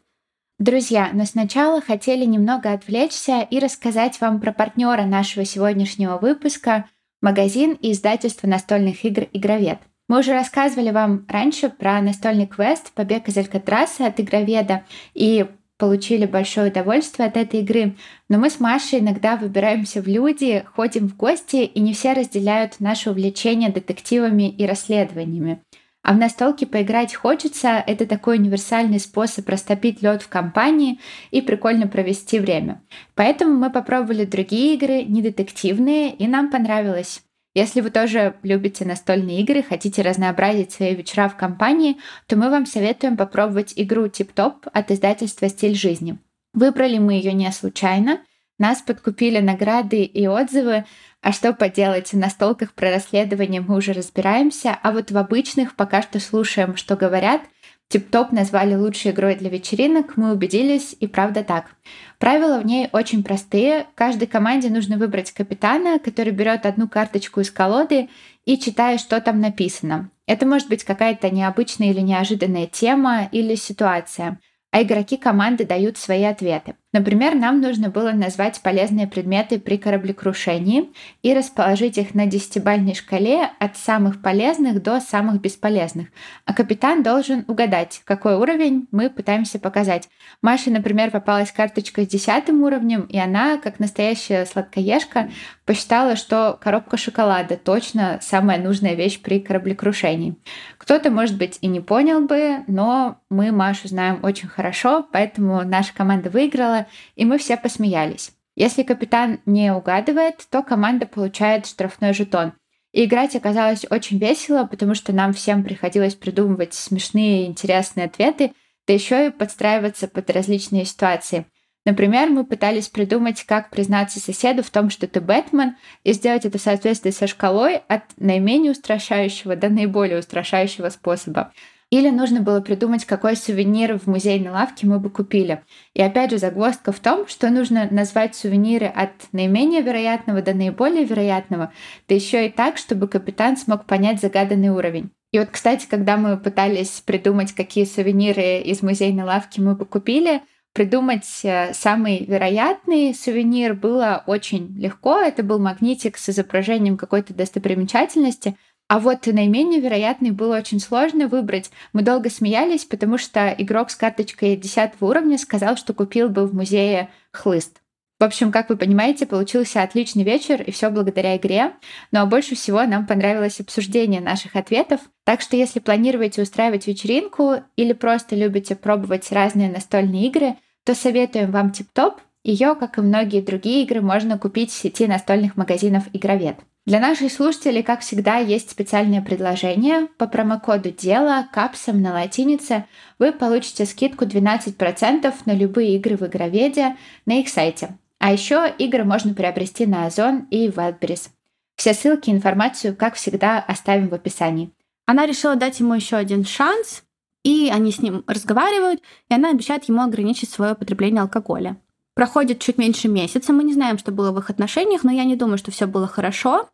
Друзья, но сначала хотели немного отвлечься и рассказать вам про партнера нашего сегодняшнего выпуска магазин и издательство настольных игр «Игровед». Мы уже рассказывали вам раньше про настольный квест «Побег из Алькатраса» от Игроведа и получили большое удовольствие от этой игры. Но мы с Машей иногда выбираемся в люди, ходим в гости, и не все разделяют наше увлечение детективами и расследованиями. А в настолке поиграть хочется, это такой универсальный способ растопить лед в компании и прикольно провести время. Поэтому мы попробовали другие игры, не детективные, и нам понравилось. Если вы тоже любите настольные игры, хотите разнообразить свои вечера в компании, то мы вам советуем попробовать игру Тип-Топ от издательства «Стиль жизни». Выбрали мы ее не случайно. Нас подкупили награды и отзывы. А что поделать, в настолках про расследование мы уже разбираемся, а вот в обычных пока что слушаем, что говорят – Тип-топ назвали лучшей игрой для вечеринок, мы убедились, и правда так. Правила в ней очень простые. Каждой команде нужно выбрать капитана, который берет одну карточку из колоды и читает, что там написано. Это может быть какая-то необычная или неожиданная тема или ситуация а игроки команды дают свои ответы. Например, нам нужно было назвать полезные предметы при кораблекрушении и расположить их на десятибальной шкале от самых полезных до самых бесполезных. А капитан должен угадать, какой уровень мы пытаемся показать. Маше, например, попалась карточка с десятым уровнем, и она, как настоящая сладкоежка, посчитала, что коробка шоколада точно самая нужная вещь при кораблекрушении. Кто-то, может быть, и не понял бы, но мы Машу знаем очень хорошо, поэтому наша команда выиграла, и мы все посмеялись. Если капитан не угадывает, то команда получает штрафной жетон. И играть оказалось очень весело, потому что нам всем приходилось придумывать смешные и интересные ответы, да еще и подстраиваться под различные ситуации. Например, мы пытались придумать, как признаться соседу в том, что ты Бэтмен, и сделать это в соответствии со шкалой от наименее устрашающего до наиболее устрашающего способа. Или нужно было придумать, какой сувенир в музейной лавке мы бы купили. И опять же, загвоздка в том, что нужно назвать сувениры от наименее вероятного до наиболее вероятного, да еще и так, чтобы капитан смог понять загаданный уровень. И вот, кстати, когда мы пытались придумать, какие сувениры из музейной лавки мы бы купили, придумать э, самый вероятный сувенир было очень легко. Это был магнитик с изображением какой-то достопримечательности. А вот наименее вероятный было очень сложно выбрать. Мы долго смеялись, потому что игрок с карточкой 10 уровня сказал, что купил бы в музее хлыст. В общем, как вы понимаете, получился отличный вечер, и все благодаря игре. Но больше всего нам понравилось обсуждение наших ответов. Так что если планируете устраивать вечеринку или просто любите пробовать разные настольные игры, то советуем вам TipTop. Ее, как и многие другие игры, можно купить в сети настольных магазинов «Игровед». Для наших слушателей, как всегда, есть специальное предложение. По промокоду «Дело» капсом на латинице вы получите скидку 12% на любые игры в Игроведе на их сайте. А еще игры можно приобрести на Озон и Wildberries. Все ссылки и информацию, как всегда, оставим в описании. Она решила дать ему еще один шанс, и они с ним разговаривают, и она обещает ему ограничить свое потребление алкоголя. Проходит чуть меньше месяца, мы не знаем, что было в их отношениях, но я не думаю, что все было хорошо.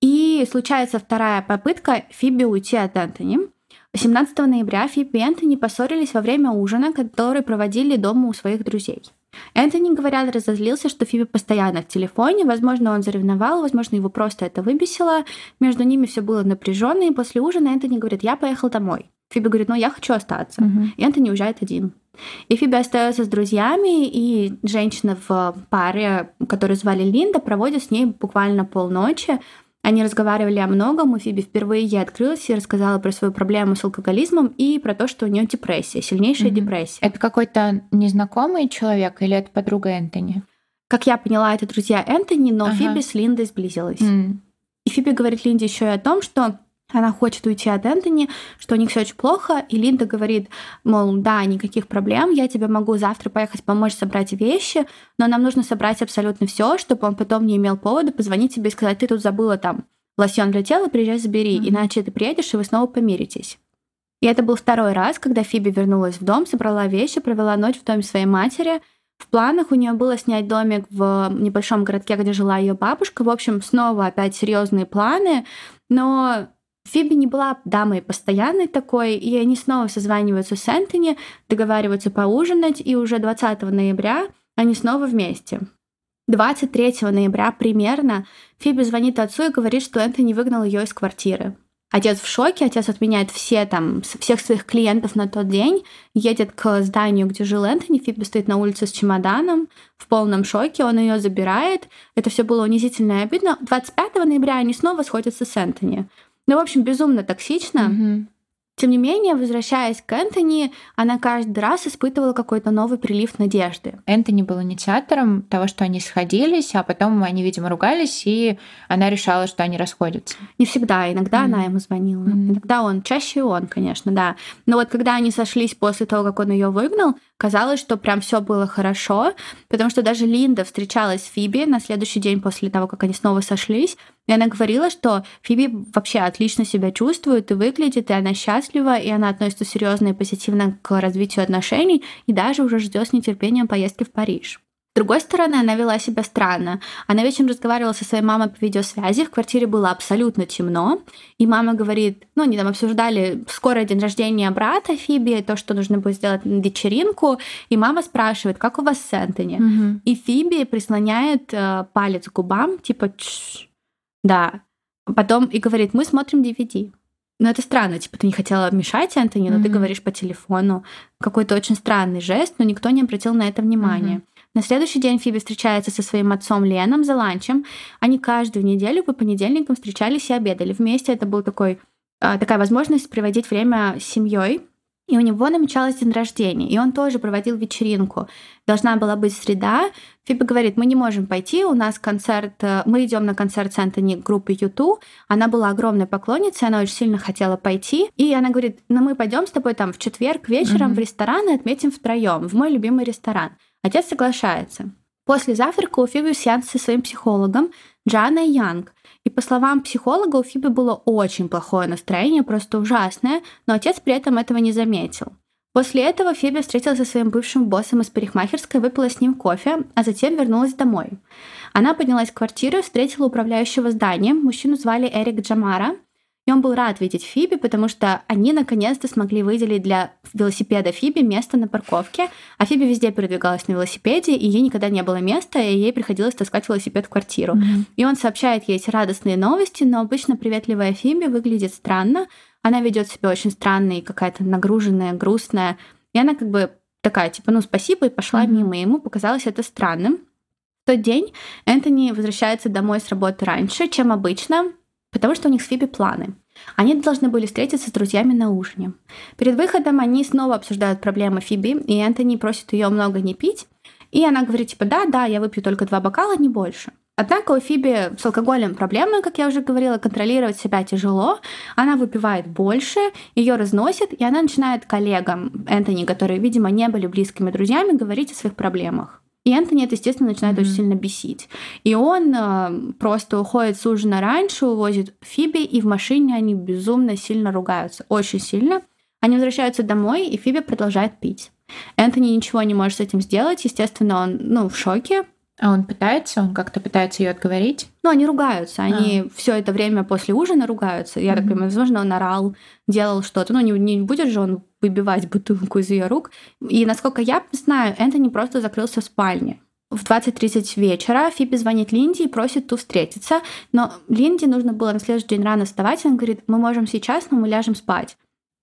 И случается вторая попытка Фиби уйти от Энтони. 17 ноября Фиби и Энтони поссорились во время ужина, который проводили дома у своих друзей. Энтони, говорят, разозлился, что Фиби постоянно в телефоне. Возможно, он заревновал, возможно, его просто это выбесило. Между ними все было напряженно, и после ужина Энтони говорит, я поехал домой. Фиби говорит, ну я хочу остаться. Uh-huh. И Энтони уезжает один. И Фиби остается с друзьями, и женщина в паре, которую звали Линда, проводит с ней буквально полночи. Они разговаривали о многом, и Фиби впервые ей открылась и рассказала про свою проблему с алкоголизмом и про то, что у нее депрессия, сильнейшая mm-hmm. депрессия. Это какой-то незнакомый человек или это подруга Энтони? Как я поняла, это друзья Энтони, но ага. Фиби с Линдой сблизилась. Mm. И Фиби говорит Линде еще и о том, что она хочет уйти от Энтони, что у них все очень плохо, и Линда говорит, мол, да, никаких проблем, я тебе могу завтра поехать помочь собрать вещи, но нам нужно собрать абсолютно все, чтобы он потом не имел повода позвонить тебе и сказать, ты тут забыла там лосьон для тела, приезжай, забери, mm-hmm. иначе ты приедешь, и вы снова помиритесь. И это был второй раз, когда Фиби вернулась в дом, собрала вещи, провела ночь в доме своей матери. В планах у нее было снять домик в небольшом городке, где жила ее бабушка. В общем, снова опять серьезные планы, но Фиби не была дамой постоянной такой, и они снова созваниваются с Энтони, договариваются поужинать, и уже 20 ноября они снова вместе. 23 ноября примерно Фиби звонит отцу и говорит, что Энтони выгнал ее из квартиры. Отец в шоке, отец отменяет все там, всех своих клиентов на тот день, едет к зданию, где жил Энтони, Фиби стоит на улице с чемоданом, в полном шоке, он ее забирает. Это все было унизительно и обидно. 25 ноября они снова сходятся с Энтони. Ну, в общем, безумно токсично. Mm-hmm. Тем не менее, возвращаясь к Энтони, она каждый раз испытывала какой-то новый прилив надежды. Энтони был инициатором того, что они сходились, а потом они, видимо, ругались, и она решала, что они расходятся. Не всегда. Иногда mm. она ему звонила. Mm. Иногда он. Чаще он, конечно, да. Но вот когда они сошлись после того, как он ее выгнал, казалось, что прям все было хорошо, потому что даже Линда встречалась с Фиби на следующий день после того, как они снова сошлись, и она говорила, что Фиби вообще отлично себя чувствует и выглядит, и она счастлива, и она относится серьезно и позитивно к развитию отношений, и даже уже ждет с нетерпением поездки в Париж. С другой стороны, она вела себя странно. Она вечером разговаривала со своей мамой по видеосвязи, в квартире было абсолютно темно, и мама говорит, ну, они там обсуждали скоро день рождения брата Фиби, то, что нужно будет сделать вечеринку, и мама спрашивает, как у вас с Энтони? Угу. И Фиби прислоняет э, палец к губам, типа, да. Потом и говорит, мы смотрим DVD. Но это странно, типа, ты не хотела мешать Антони, но mm-hmm. ты говоришь по телефону. Какой-то очень странный жест, но никто не обратил на это внимания. Mm-hmm. На следующий день Фиби встречается со своим отцом Леном за ланчем. Они каждую неделю по понедельникам встречались и обедали вместе. Это был такой а, такая возможность проводить время с семьей. И у него намечалось день рождения, и он тоже проводил вечеринку. Должна была быть среда. Фиби говорит, мы не можем пойти, у нас концерт, э, мы идем на концерт с Антони группы YouTube. Она была огромной поклонницей, она очень сильно хотела пойти. И она говорит, ну мы пойдем с тобой там в четверг вечером mm-hmm. в ресторан и отметим втроем в мой любимый ресторан. Отец соглашается. После завтрака у Фиби сеанс со своим психологом Джаной Янг. По словам психолога, у Фиби было очень плохое настроение, просто ужасное, но отец при этом этого не заметил. После этого Фиби встретилась со своим бывшим боссом из парикмахерской, выпила с ним кофе, а затем вернулась домой. Она поднялась в квартиру, встретила управляющего зданием. Мужчину звали Эрик Джамара. И он был рад видеть Фиби, потому что они наконец-то смогли выделить для велосипеда Фиби место на парковке. А Фиби везде передвигалась на велосипеде, и ей никогда не было места, и ей приходилось таскать велосипед в квартиру. Mm-hmm. И он сообщает ей эти радостные новости, но обычно приветливая Фиби выглядит странно. Она ведет себя очень странно и какая-то нагруженная, грустная. И она как бы такая, типа, ну, спасибо, и пошла mm-hmm. мимо. Ему показалось это странным. В тот день Энтони возвращается домой с работы раньше, чем обычно, потому что у них с Фиби планы. Они должны были встретиться с друзьями на ужине. Перед выходом они снова обсуждают проблемы Фиби, и Энтони просит ее много не пить. И она говорит, типа, да, да, я выпью только два бокала, не больше. Однако у Фиби с алкоголем проблемы, как я уже говорила, контролировать себя тяжело. Она выпивает больше, ее разносит, и она начинает коллегам Энтони, которые, видимо, не были близкими друзьями, говорить о своих проблемах. И Энтони это, естественно, начинает mm-hmm. очень сильно бесить. И он э, просто уходит с ужина раньше, увозит Фиби, и в машине они безумно сильно ругаются. Очень сильно. Они возвращаются домой, и Фиби продолжает пить. Энтони ничего не может с этим сделать. Естественно, он ну, в шоке. А он пытается, он как-то пытается ее отговорить? Ну, они ругаются, они а. все это время после ужина ругаются. Я mm-hmm. так понимаю, возможно, он орал, делал что-то. Ну, не, не будет же он выбивать бутылку из ее рук. И насколько я знаю, Энтони просто закрылся в спальне. В 20.30 вечера Фиби звонит Линди и просит ту встретиться, но Линди нужно было на следующий день рано вставать, и он говорит, мы можем сейчас, но мы ляжем спать.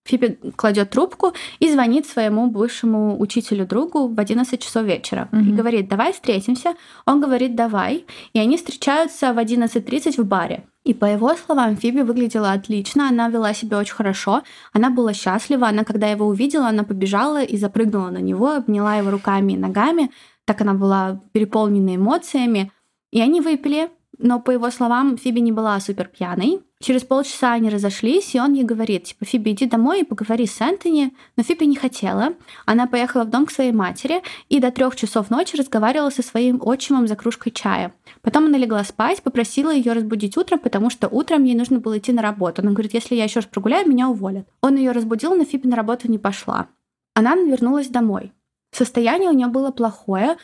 Фиби кладет трубку и звонит своему бывшему учителю-другу в 11 часов вечера. Mm-hmm. И говорит, давай встретимся. Он говорит, давай. И они встречаются в 11.30 в баре. И по его словам, Фиби выглядела отлично, она вела себя очень хорошо, она была счастлива, она, когда его увидела, она побежала и запрыгнула на него, обняла его руками и ногами, так она была переполнена эмоциями. И они выпили, но по его словам, Фиби не была супер пьяной. Через полчаса они разошлись, и он ей говорит, типа, Фиби, иди домой и поговори с Энтони. Но Фиби не хотела. Она поехала в дом к своей матери и до трех часов ночи разговаривала со своим отчимом за кружкой чая. Потом она легла спать, попросила ее разбудить утром, потому что утром ей нужно было идти на работу. Она говорит, если я еще раз прогуляю, меня уволят. Он ее разбудил, но Фиби на работу не пошла. Она вернулась домой. Состояние у нее было плохое,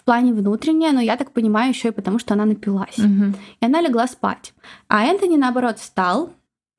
в плане внутреннее, но я так понимаю еще и потому, что она напилась. Мгм. И она легла спать. А Энтони, наоборот, встал.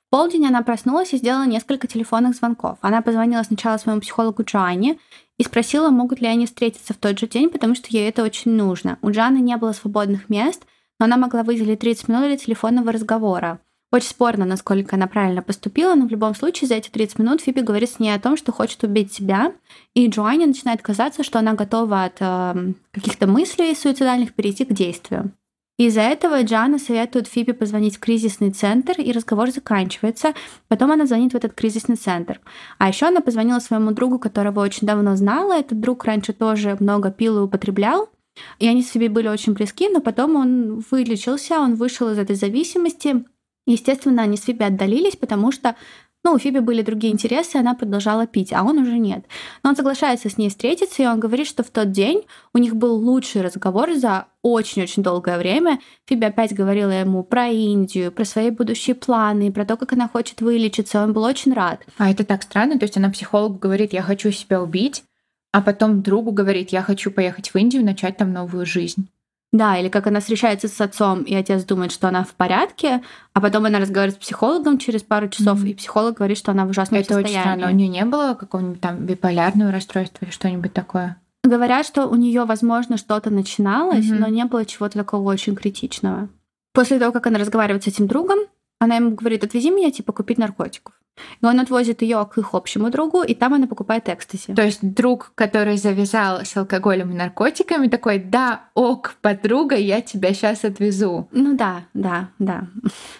В полдень она проснулась и сделала несколько телефонных звонков. Она позвонила сначала своему психологу Джоанне и спросила, могут ли они встретиться в тот же день, потому что ей это очень нужно. У Джаны не было свободных мест, но она могла выделить 30 минут для телефонного разговора. Очень спорно, насколько она правильно поступила, но в любом случае за эти 30 минут Фиби говорит с ней о том, что хочет убить себя, и Джоанне начинает казаться, что она готова от э, каких-то мыслей суицидальных перейти к действию. Из-за этого Джана советует Фиби позвонить в кризисный центр, и разговор заканчивается. Потом она звонит в этот кризисный центр. А еще она позвонила своему другу, которого очень давно знала. Этот друг раньше тоже много пил и употреблял. И они с Фиби были очень близки, но потом он вылечился, он вышел из этой зависимости. Естественно, они с Фиби отдалились, потому что ну, у Фиби были другие интересы, она продолжала пить, а он уже нет. Но он соглашается с ней встретиться, и он говорит, что в тот день у них был лучший разговор за очень-очень долгое время. Фиби опять говорила ему про Индию, про свои будущие планы, про то, как она хочет вылечиться. Он был очень рад. А это так странно, то есть она психологу говорит, я хочу себя убить, а потом другу говорит, я хочу поехать в Индию начать там новую жизнь. Да, или как она встречается с отцом, и отец думает, что она в порядке, а потом она разговаривает с психологом через пару часов, Мгм. и психолог говорит, что она в ужасном это очень состоянии. странно. У нее не было какого-нибудь там биполярного расстройства или что-нибудь такое? Говорят, что у нее, возможно, что-то начиналось, Мгм. но не было чего-то такого очень критичного. После того, как она разговаривает с этим другом, она ему говорит, отвези меня, типа, купить наркотиков. И он отвозит ее к их общему другу, и там она покупает экстази. То есть друг, который завязал с алкоголем и наркотиками, такой, да, ок, подруга, я тебя сейчас отвезу. Ну да, да, да.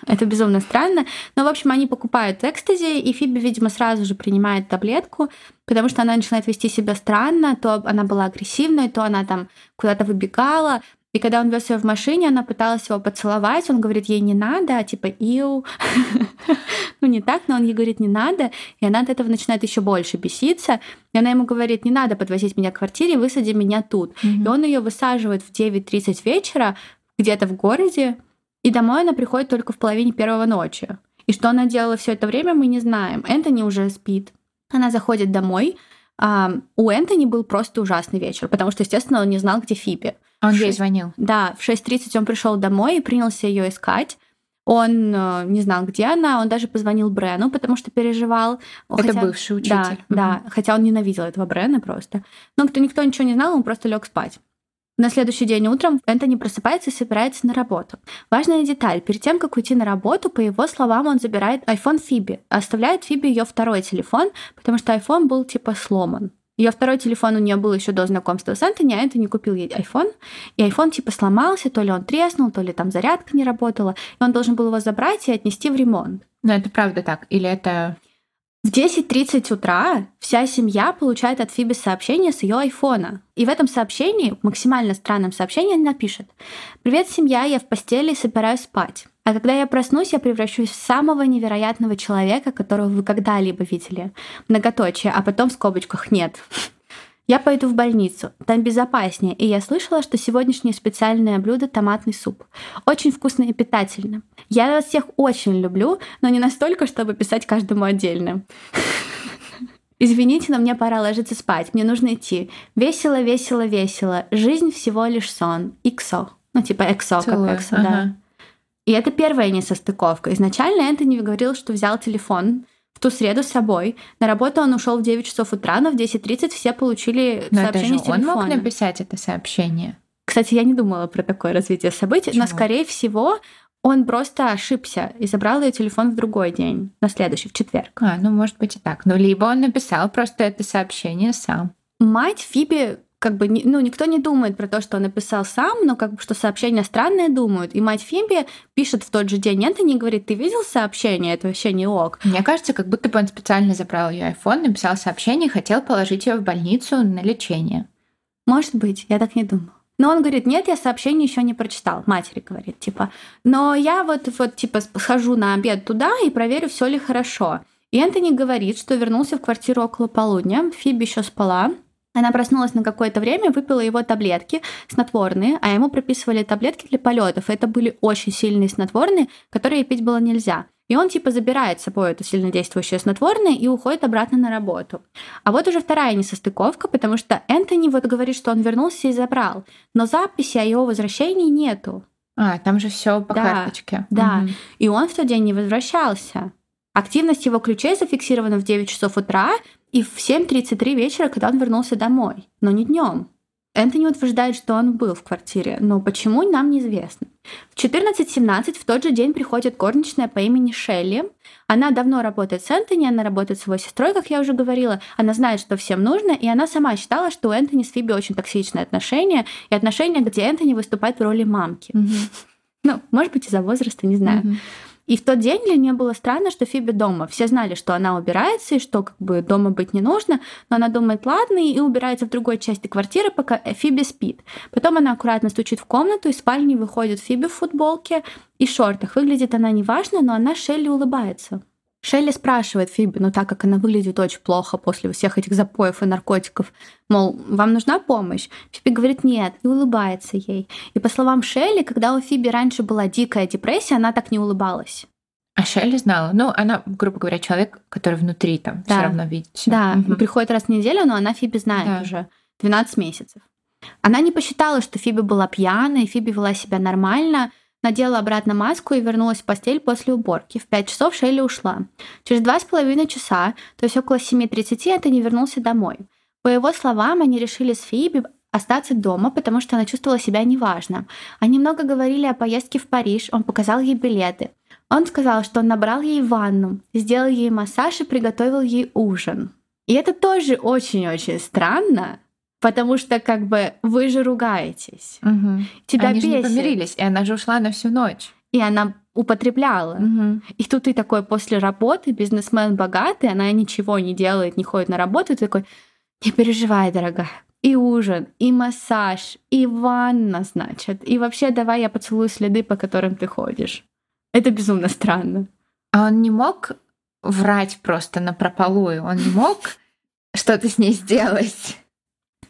Это безумно странно. Но, в общем, они покупают экстази, и Фиби, видимо, сразу же принимает таблетку, потому что она начинает вести себя странно, то она была агрессивной, то она там куда-то выбегала. И когда он вез ее в машине, она пыталась его поцеловать, он говорит, ей не надо, а типа, иу. ну, не так, но он ей говорит, не надо, и она от этого начинает еще больше беситься. И она ему говорит, не надо подвозить меня к квартире, высади меня тут. И он ее высаживает в 9.30 вечера где-то в городе, и домой она приходит только в половине первого ночи. И что она делала все это время, мы не знаем. Энтони уже спит. Она заходит домой. У Энтони был просто ужасный вечер, потому что, естественно, он не знал, где Фиби. Он ей звонил. Да, в 6.30 он пришел домой и принялся ее искать. Он э, не знал, где она, он даже позвонил Брену, потому что переживал. Это Хотя- бывший учитель. Да, да, хотя он ненавидел этого Брена просто. Но кто, никто ничего не знал, он просто лег спать. На следующий день утром Энтони просыпается и собирается на работу. Важная деталь. Перед тем, как уйти на работу, по его словам, он забирает iPhone Фиби. Оставляет Фиби ее второй телефон, потому что iPhone был типа сломан. Ее второй телефон у нее был еще до знакомства с Энтони, а Энтони купил ей iPhone. И iPhone типа сломался, то ли он треснул, то ли там зарядка не работала. И он должен был его забрать и отнести в ремонт. Но это правда так? Или это... В 10.30 утра вся семья получает от Фиби сообщение с ее айфона. И в этом сообщении, максимально странном сообщении, она напишет «Привет, семья, я в постели и собираюсь спать. А когда я проснусь, я превращусь в самого невероятного человека, которого вы когда-либо видели. Многоточие, а потом в скобочках нет. Я пойду в больницу, там безопаснее, и я слышала, что сегодняшнее специальное блюдо – томатный суп. Очень вкусно и питательно. Я вас всех очень люблю, но не настолько, чтобы писать каждому отдельно. Извините, но мне пора ложиться спать, мне нужно идти. Весело, весело, весело. Жизнь всего лишь сон. Иксо. Ну, типа эксо, Целую. как эксо, да. И это первая несостыковка. Изначально Энтони говорил, что взял телефон ту среду с собой. На работу он ушел в 9 часов утра, но в 10.30 все получили Но это сообщение же с он телефона. мог написать это сообщение. Кстати, я не думала про такое развитие событий, но, Почему? скорее всего, он просто ошибся и забрал ее телефон в другой день, на следующий, в четверг. А, ну может быть и так. Ну, либо он написал просто это сообщение сам. Мать Фиби как бы, ну, никто не думает про то, что он написал сам, но как бы, что сообщения странные думают. И мать Фиби пишет в тот же день Энтони и говорит, ты видел сообщение? Это вообще не ок. Мне кажется, как будто бы он специально забрал ее iPhone, написал сообщение и хотел положить ее в больницу на лечение. Может быть, я так не думаю. Но он говорит, нет, я сообщение еще не прочитал. Матери говорит, типа, но я вот, вот, типа, схожу на обед туда и проверю, все ли хорошо. И Энтони говорит, что вернулся в квартиру около полудня. Фиби еще спала. Она проснулась на какое-то время, выпила его таблетки снотворные, а ему прописывали таблетки для полетов. Это были очень сильные снотворные, которые пить было нельзя. И он типа забирает с собой это сильнодействующее снотворное и уходит обратно на работу. А вот уже вторая несостыковка, потому что Энтони вот говорит, что он вернулся и забрал, но записи о его возвращении нету. А, там же все по да, карточке. Да, угу. и он в тот день не возвращался. Активность его ключей зафиксирована в 9 часов утра и в 7.33 вечера, когда он вернулся домой, но не днем. Энтони утверждает, что он был в квартире, но почему, нам неизвестно. В 14.17 в тот же день приходит горничная по имени Шелли. Она давно работает с Энтони, она работает с его сестрой, как я уже говорила. Она знает, что всем нужно, и она сама считала, что у Энтони с Фиби очень токсичные отношения, и отношения, где Энтони выступает в роли мамки. Mm-hmm. Ну, может быть, из-за возраста, не знаю. Mm-hmm. И в тот день для нее было странно, что Фиби дома. Все знали, что она убирается и что как бы дома быть не нужно, но она думает, ладно, и убирается в другой части квартиры, пока Фиби спит. Потом она аккуратно стучит в комнату, из спальни выходит Фиби в футболке и шортах. Выглядит она неважно, но она Шелли улыбается. Шелли спрашивает Фиби, ну так как она выглядит очень плохо после всех этих запоев и наркотиков, мол, вам нужна помощь? Фиби говорит нет и улыбается ей. И по словам Шелли, когда у Фиби раньше была дикая депрессия, она так не улыбалась. А Шелли знала. Ну, она, грубо говоря, человек, который внутри там да. все равно видит. Всё. Да, угу. приходит раз в неделю, но она Фиби знает да. уже 12 месяцев. Она не посчитала, что Фиби была пьяной, Фиби вела себя нормально, надела обратно маску и вернулась в постель после уборки. В 5 часов Шелли ушла. Через два с половиной часа, то есть около 7.30, это не вернулся домой. По его словам, они решили с Фиби остаться дома, потому что она чувствовала себя неважно. Они много говорили о поездке в Париж, он показал ей билеты. Он сказал, что он набрал ей ванну, сделал ей массаж и приготовил ей ужин. И это тоже очень-очень странно, Потому что как бы вы же ругаетесь. Угу. Тебя Они бесит. не помирились, и она же ушла на всю ночь. И она употребляла. Угу. И тут ты такой после работы, бизнесмен богатый, она ничего не делает, не ходит на работу, и ты такой, не переживай, дорогая. И ужин, и массаж, и ванна, значит. И вообще давай я поцелую следы, по которым ты ходишь. Это безумно странно. А он не мог врать просто на прополую? Он не мог что-то с ней сделать?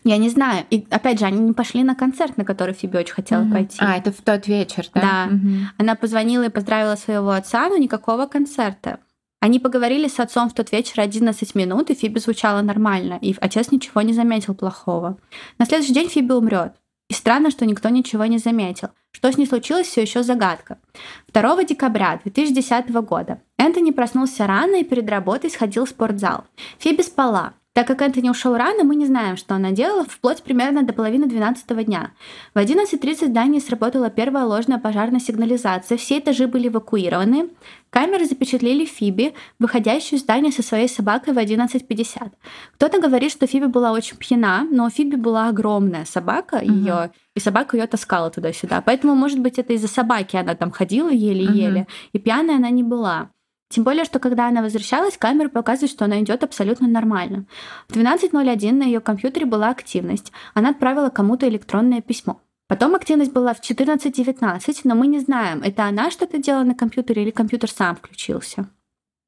Я не знаю. И опять же, они не пошли на концерт, на который Фиби очень хотела угу. пойти. А, это в тот вечер, да? Да. Угу. Она позвонила и поздравила своего отца, но никакого концерта. Они поговорили с отцом в тот вечер 11 минут, и Фиби звучала нормально, и отец ничего не заметил плохого. На следующий день Фиби умрет. И странно, что никто ничего не заметил. Что с ней случилось, все еще загадка. 2 декабря 2010 года Энтони проснулся рано и перед работой сходил в спортзал. Фиби спала. Так как Энтони ушел рано, мы не знаем, что она делала, вплоть примерно до половины 12 дня. В 11.30 в здании сработала первая ложная пожарная сигнализация, все этажи были эвакуированы. Камеры запечатлели Фиби, выходящую из здания со своей собакой в 11.50. Кто-то говорит, что Фиби была очень пьяна, но у Фиби была огромная собака, угу. ее, и собака ее таскала туда-сюда. Поэтому, может быть, это из-за собаки она там ходила еле-еле, угу. и пьяная она не была. Тем более, что когда она возвращалась, камера показывает, что она идет абсолютно нормально. В 12.01 на ее компьютере была активность. Она отправила кому-то электронное письмо. Потом активность была в 14.19, но мы не знаем, это она что-то делала на компьютере или компьютер сам включился.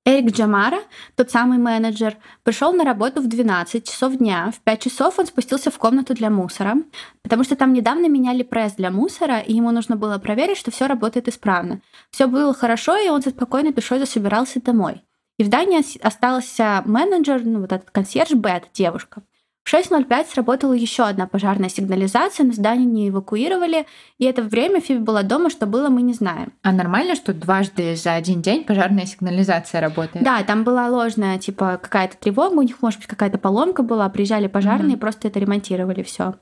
Эрик Джамара, тот самый менеджер, пришел на работу в 12 часов дня. В 5 часов он спустился в комнату для мусора, потому что там недавно меняли пресс для мусора, и ему нужно было проверить, что все работает исправно. Все было хорошо, и он со спокойной душой засобирался домой. И в здании остался менеджер, ну вот этот консьерж Бет, девушка. В 6.05 сработала еще одна пожарная сигнализация, но здание не эвакуировали, и это время Фиби была дома, что было, мы не знаем. А нормально, что дважды за один день пожарная сигнализация работает? Да, там была ложная, типа, какая-то тревога, у них, может быть, какая-то поломка была, приезжали пожарные, mm-hmm. просто это ремонтировали все.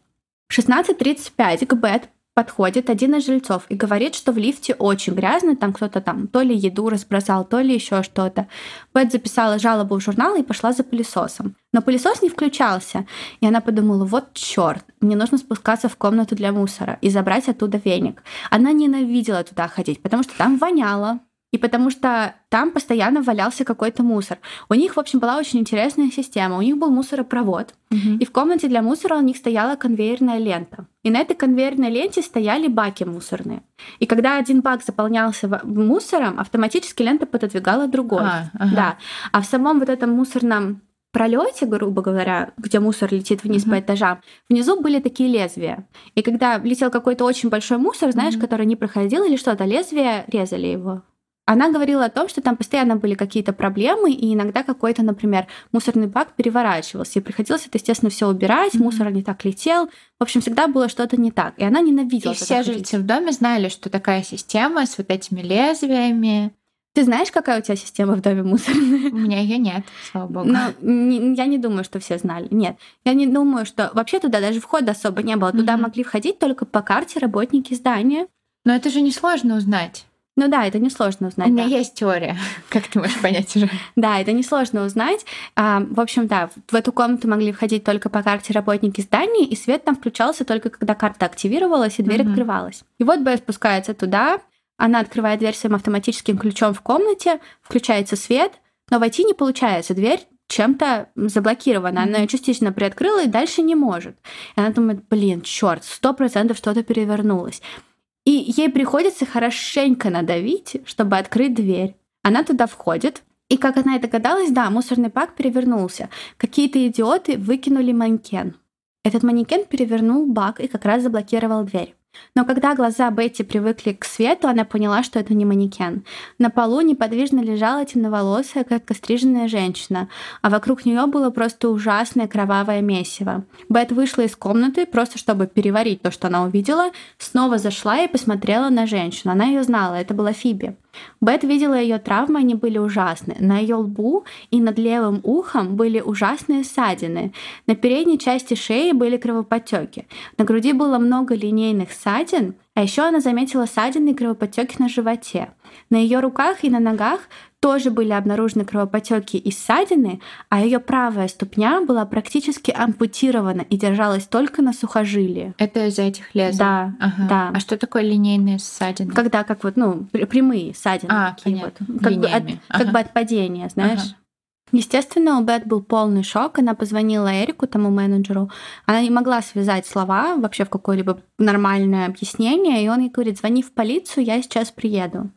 В 16.35 к Бет подходит один из жильцов и говорит, что в лифте очень грязно, там кто-то там то ли еду разбросал, то ли еще что-то. Бет записала жалобу в журнал и пошла за пылесосом. Но пылесос не включался. И она подумала, вот черт, мне нужно спускаться в комнату для мусора и забрать оттуда веник. Она ненавидела туда ходить, потому что там воняло, и потому что там постоянно валялся какой-то мусор. У них, в общем, была очень интересная система. У них был мусоропровод, угу. и в комнате для мусора у них стояла конвейерная лента. И на этой конвейерной ленте стояли баки мусорные. И когда один бак заполнялся мусором, автоматически лента пододвигала другой. А, ага. Да. А в самом вот этом мусорном пролете, грубо говоря, где мусор летит вниз uh-huh. по этажам, внизу были такие лезвия. И когда летел какой-то очень большой мусор, знаешь, uh-huh. который не проходил или что-то, лезвия резали его. Она говорила о том, что там постоянно были какие-то проблемы, и иногда какой-то, например, мусорный бак переворачивался, и приходилось это, естественно, все убирать, mm-hmm. мусор не так летел. В общем, всегда было что-то не так. И она ненавидела. И все жильцы в доме знали, что такая система с вот этими лезвиями. Ты знаешь, какая у тебя система в доме мусорная? У меня ее нет, слава богу. Но не, я не думаю, что все знали. Нет. Я не думаю, что вообще туда даже входа особо не было. Туда mm-hmm. могли входить только по карте работники здания. Но это же несложно узнать. Ну да, это несложно узнать. У меня да. есть теория, как ты можешь понять уже. Да, это несложно узнать. А, в общем, да, в эту комнату могли входить только по карте работники здания, и свет там включался только когда карта активировалась и дверь открывалась. И вот Б спускается туда, она открывает дверь своим автоматическим ключом в комнате, включается свет, но войти не получается. Дверь чем-то заблокирована. Она ее частично приоткрыла и дальше не может. И она думает, блин, черт, сто процентов что-то перевернулось. И ей приходится хорошенько надавить, чтобы открыть дверь. Она туда входит, и как она и догадалась, да, мусорный бак перевернулся. Какие-то идиоты выкинули манекен. Этот манекен перевернул бак и как раз заблокировал дверь. Но когда глаза Бетти привыкли к свету, она поняла, что это не манекен. На полу неподвижно лежала темноволосая, короткостриженная женщина, а вокруг нее было просто ужасное кровавое месиво. Бет вышла из комнаты, просто чтобы переварить то, что она увидела, снова зашла и посмотрела на женщину. Она ее знала, это была Фиби. Бет видела ее травмы, они были ужасны. На ее лбу и над левым ухом были ужасные ссадины. На передней части шеи были кровоподтеки. На груди было много линейных ссадин, а еще она заметила ссадины и кровоподтеки на животе. На ее руках и на ногах тоже были обнаружены кровопотеки и ссадины, а ее правая ступня была практически ампутирована и держалась только на сухожилии. Это из-за этих лезвий? Да, ага. да. А что такое линейные ссадины? Когда как вот, ну, прямые ссадины. А, такие вот. Как бы, от, ага. как бы от падения, знаешь? Ага. Естественно, у Бет был полный шок. Она позвонила Эрику, тому менеджеру. Она не могла связать слова вообще в какое-либо нормальное объяснение. И он ей говорит, звони в полицию, я сейчас приеду.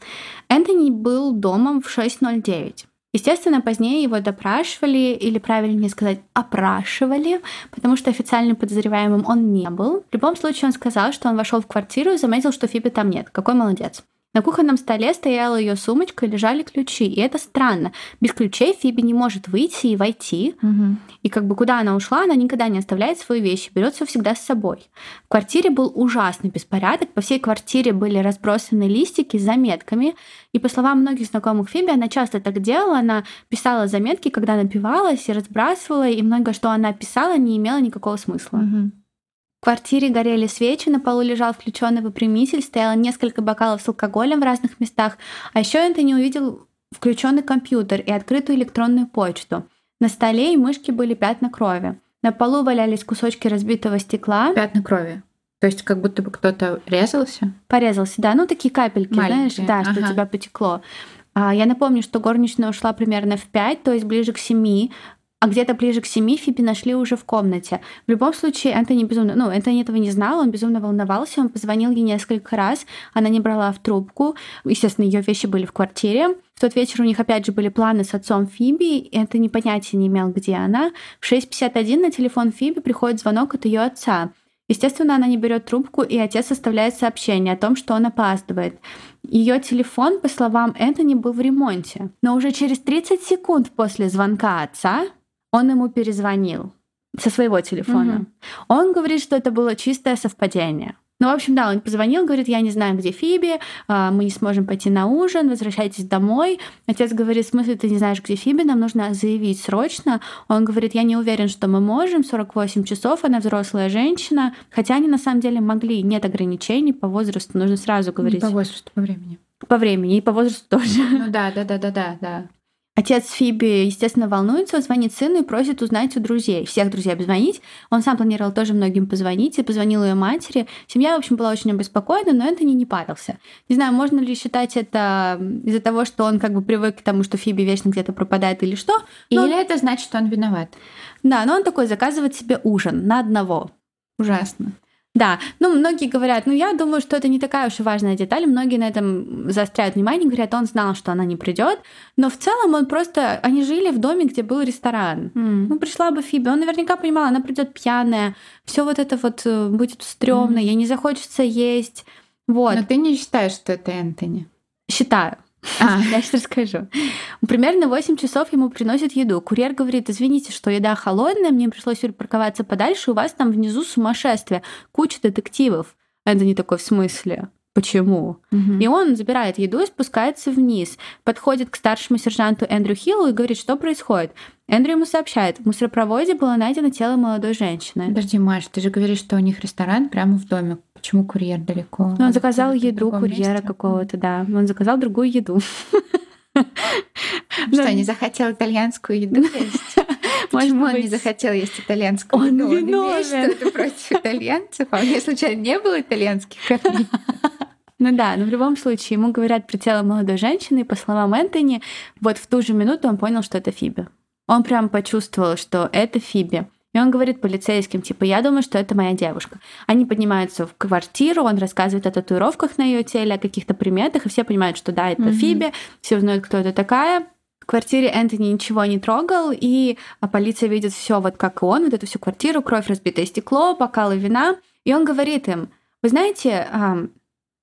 Энтони был дома в 6.09. Естественно, позднее его допрашивали, или правильнее сказать, опрашивали, потому что официальным подозреваемым он не был. В любом случае, он сказал, что он вошел в квартиру и заметил, что Фиби там нет. Какой молодец. На кухонном столе стояла ее сумочка, лежали ключи. И это странно. Без ключей Фиби не может выйти и войти. Угу. И как бы куда она ушла, она никогда не оставляет свои вещи, берет все всегда с собой. В квартире был ужасный беспорядок. По всей квартире были разбросаны листики с заметками. И по словам многих знакомых Фиби, она часто так делала. Она писала заметки, когда напивалась и разбрасывала. И многое, что она писала, не имело никакого смысла. Угу. В квартире горели свечи, на полу лежал включенный выпрямитель, стояло несколько бокалов с алкоголем в разных местах, а еще Энтони увидел включенный компьютер и открытую электронную почту. На столе и мышке были пятна крови. На полу валялись кусочки разбитого стекла. Пятна крови. То есть как будто бы кто-то резался? Порезался, да. Ну, такие капельки, Маленькие. знаешь, да, ага. что у тебя потекло. А, я напомню, что горничная ушла примерно в 5, то есть ближе к 7 а где-то ближе к семи Фиби нашли уже в комнате. В любом случае, Энтони безумно... Ну, Энтони этого не знал, он безумно волновался, он позвонил ей несколько раз, она не брала в трубку. Естественно, ее вещи были в квартире. В тот вечер у них опять же были планы с отцом Фиби, и Энтони понятия не имел, где она. В 6.51 на телефон Фиби приходит звонок от ее отца. Естественно, она не берет трубку, и отец оставляет сообщение о том, что он опаздывает. Ее телефон, по словам Энтони, был в ремонте. Но уже через 30 секунд после звонка отца он ему перезвонил со своего телефона. Угу. Он говорит, что это было чистое совпадение. Ну, в общем, да, он позвонил, говорит, я не знаю, где Фиби, а, мы не сможем пойти на ужин, возвращайтесь домой. Отец говорит, в смысле, ты не знаешь, где Фиби, нам нужно заявить срочно. Он говорит, я не уверен, что мы можем, 48 часов, она взрослая женщина. Хотя они на самом деле могли, нет ограничений по возрасту, нужно сразу говорить. Не по возрасту, по времени. По времени и по возрасту тоже. Ну да, да, да, да, да, да. Отец Фиби, естественно, волнуется, звонит сыну и просит узнать у друзей. Всех друзей обзвонить. Он сам планировал тоже многим позвонить и позвонил ее матери. Семья, в общем, была очень обеспокоена, но Энтони не парился. Не знаю, можно ли считать это из-за того, что он как бы привык к тому, что Фиби вечно где-то пропадает или что. Но... Или это значит, что он виноват. Да, но он такой заказывает себе ужин на одного. Ужасно. Да, ну многие говорят, ну я думаю, что это не такая уж и важная деталь, многие на этом заостряют внимание, говорят, он знал, что она не придет, но в целом он просто, они жили в доме, где был ресторан. Mm. Ну пришла бы Фиби, он наверняка понимал, она придет пьяная, все вот это вот э, будет стрёмно, mm. ей не захочется есть, вот. Но ты не считаешь, что это Энтони? Считаю. А. Сейчас расскажу. Примерно 8 часов ему приносят еду. Курьер говорит, извините, что еда холодная, мне пришлось парковаться подальше, у вас там внизу сумасшествие, куча детективов. Это не такой в смысле. Почему? Угу. И он забирает еду и спускается вниз, подходит к старшему сержанту Эндрю Хиллу и говорит, что происходит. Эндрю ему сообщает, в мусоропроводе было найдено тело молодой женщины. Подожди, Маш, ты же говоришь, что у них ресторан прямо в доме. Почему курьер далеко? Ну, он заказал еду курьера какого-то, да. Он заказал другую еду. Что, не захотел итальянскую еду есть? Почему он не захотел есть итальянскую он еду? Он виновен. что-то против итальянцев? А у меня случайно не было итальянских? Ну да, но в любом случае ему говорят про тело молодой женщины, и по словам Энтони, вот в ту же минуту он понял, что это Фиби. Он прям почувствовал, что это Фиби. И он говорит полицейским, типа, я думаю, что это моя девушка. Они поднимаются в квартиру, он рассказывает о татуировках на ее теле, о каких-то приметах, и все понимают, что да, это mm-hmm. Фиби, все узнают, кто это такая. В квартире Энтони ничего не трогал, и а, полиция видит все вот как и он, вот эту всю квартиру, кровь, разбитое стекло, бокалы вина. И он говорит им, вы знаете,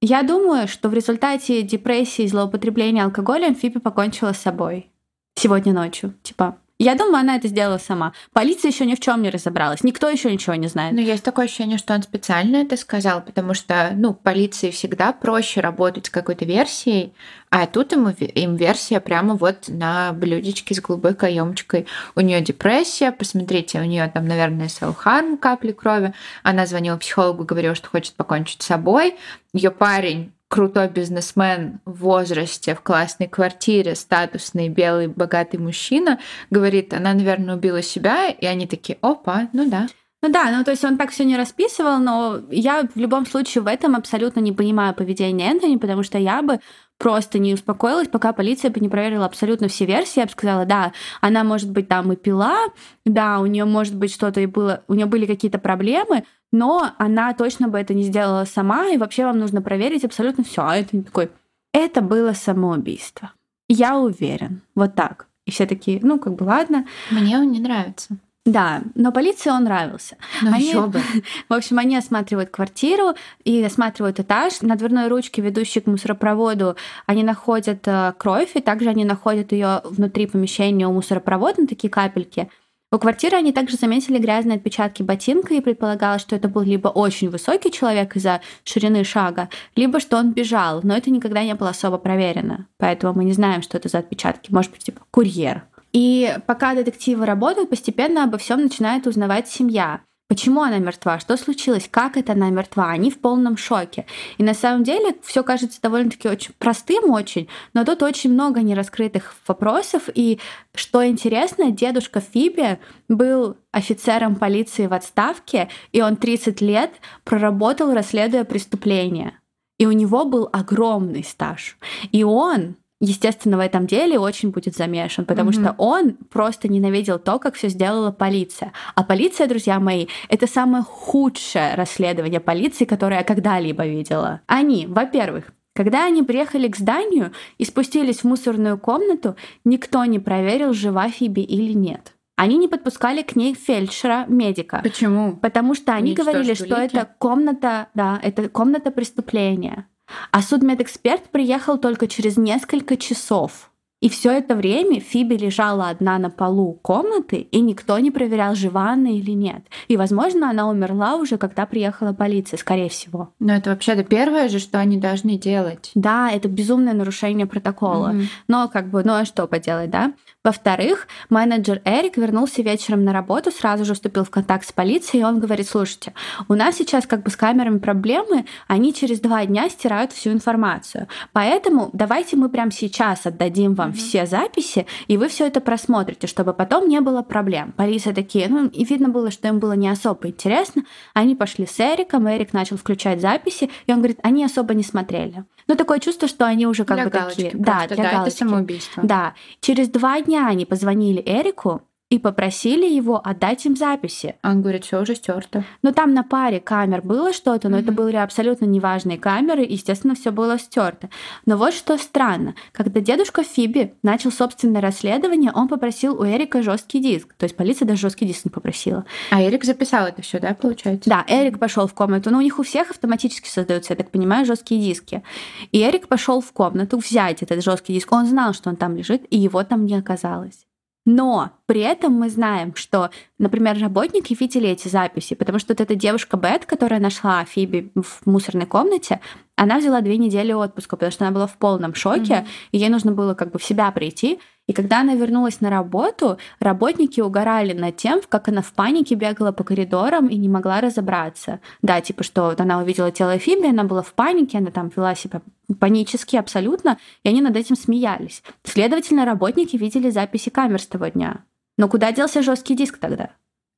я думаю, что в результате депрессии и злоупотребления алкоголем Фиби покончила с собой сегодня ночью. Типа, я думаю, она это сделала сама. Полиция еще ни в чем не разобралась. Никто еще ничего не знает. Но есть такое ощущение, что он специально это сказал, потому что, ну, полиции всегда проще работать с какой-то версией, а тут ему, им версия прямо вот на блюдечке с голубой каемочкой. У нее депрессия, посмотрите, у нее там, наверное, селфхарм, капли крови. Она звонила психологу, говорила, что хочет покончить с собой. Ее парень крутой бизнесмен в возрасте, в классной квартире, статусный, белый, богатый мужчина, говорит, она, наверное, убила себя, и они такие, опа, ну да. Ну да, ну то есть он так все не расписывал, но я в любом случае в этом абсолютно не понимаю поведение Энтони, потому что я бы просто не успокоилась, пока полиция бы не проверила абсолютно все версии. Я бы сказала, да, она может быть там и пила, да, у нее может быть что-то и было, у нее были какие-то проблемы, но она точно бы это не сделала сама, и вообще вам нужно проверить абсолютно все. А это не такой, это было самоубийство. Я уверен. Вот так. И все такие, ну, как бы ладно. Мне он не нравится. Да, но полиции он нравился. Ну они, еще бы. В общем, они осматривают квартиру и осматривают этаж. На дверной ручке, ведущей к мусоропроводу, они находят э, кровь, и также они находят ее внутри помещения у мусоропровода, такие капельки. У квартиры они также заметили грязные отпечатки ботинка и предполагалось, что это был либо очень высокий человек из-за ширины шага, либо что он бежал, но это никогда не было особо проверено. Поэтому мы не знаем, что это за отпечатки. Может быть, типа курьер. И пока детективы работают, постепенно обо всем начинает узнавать семья. Почему она мертва? Что случилось? Как это она мертва? Они в полном шоке. И на самом деле все кажется довольно-таки очень простым очень, но тут очень много нераскрытых вопросов. И что интересно, дедушка Фиби был офицером полиции в отставке, и он 30 лет проработал, расследуя преступления. И у него был огромный стаж. И он естественно, в этом деле очень будет замешан, потому mm-hmm. что он просто ненавидел то, как все сделала полиция. А полиция, друзья мои, это самое худшее расследование полиции, которое я когда-либо видела. Они, во-первых, когда они приехали к зданию и спустились в мусорную комнату, никто не проверил, жива Фиби или нет. Они не подпускали к ней фельдшера, медика. Почему? Потому что они, они говорили, что, что это комната, да, это комната преступления. А судмедэксперт приехал только через несколько часов. И все это время Фиби лежала одна на полу комнаты, и никто не проверял, жива она или нет. И, возможно, она умерла уже, когда приехала полиция, скорее всего. Но это вообще-то первое же, что они должны делать. Да, это безумное нарушение протокола. Mm-hmm. Но как бы, ну а что поделать, да? Во-вторых, менеджер Эрик вернулся вечером на работу, сразу же вступил в контакт с полицией, и он говорит, слушайте, у нас сейчас как бы с камерами проблемы, они через два дня стирают всю информацию. Поэтому давайте мы прямо сейчас отдадим вам там все записи, и вы все это просмотрите, чтобы потом не было проблем. Полиция такие, ну, и видно было, что им было не особо интересно. Они пошли с Эриком, Эрик начал включать записи, и он говорит, они особо не смотрели. Ну, такое чувство, что они уже как для бы галочки такие... Просто, да, для да, галочки. это самоубийство. Да. Через два дня они позвонили Эрику, и попросили его отдать им записи. Он говорит, все уже стерто. Но там на паре камер было что-то, но Мгм. это были абсолютно неважные камеры, и, естественно, все было стерто. Но вот что странно. Когда дедушка Фиби начал собственное расследование, он попросил у Эрика жесткий диск. То есть полиция даже жесткий диск не попросила. А Эрик записал это все, да, получается? Да, Эрик пошел в комнату. Но у них у всех автоматически создаются, я так понимаю, жесткие диски. И Эрик пошел в комнату взять этот жесткий диск. Он знал, что он там лежит, и его там не оказалось. Но при этом мы знаем, что, например, работники видели эти записи, потому что вот эта девушка Бет, которая нашла Фиби в мусорной комнате, она взяла две недели отпуска, потому что она была в полном шоке, Мгм. и ей нужно было как бы в себя прийти. И когда она вернулась на работу, работники угорали над тем, как она в панике бегала по коридорам и не могла разобраться. Да, типа, что вот она увидела тело Фиби, она была в панике, она там вела себя панически абсолютно, и они над этим смеялись. Следовательно, работники видели записи камер с того дня. Но куда делся жесткий диск тогда?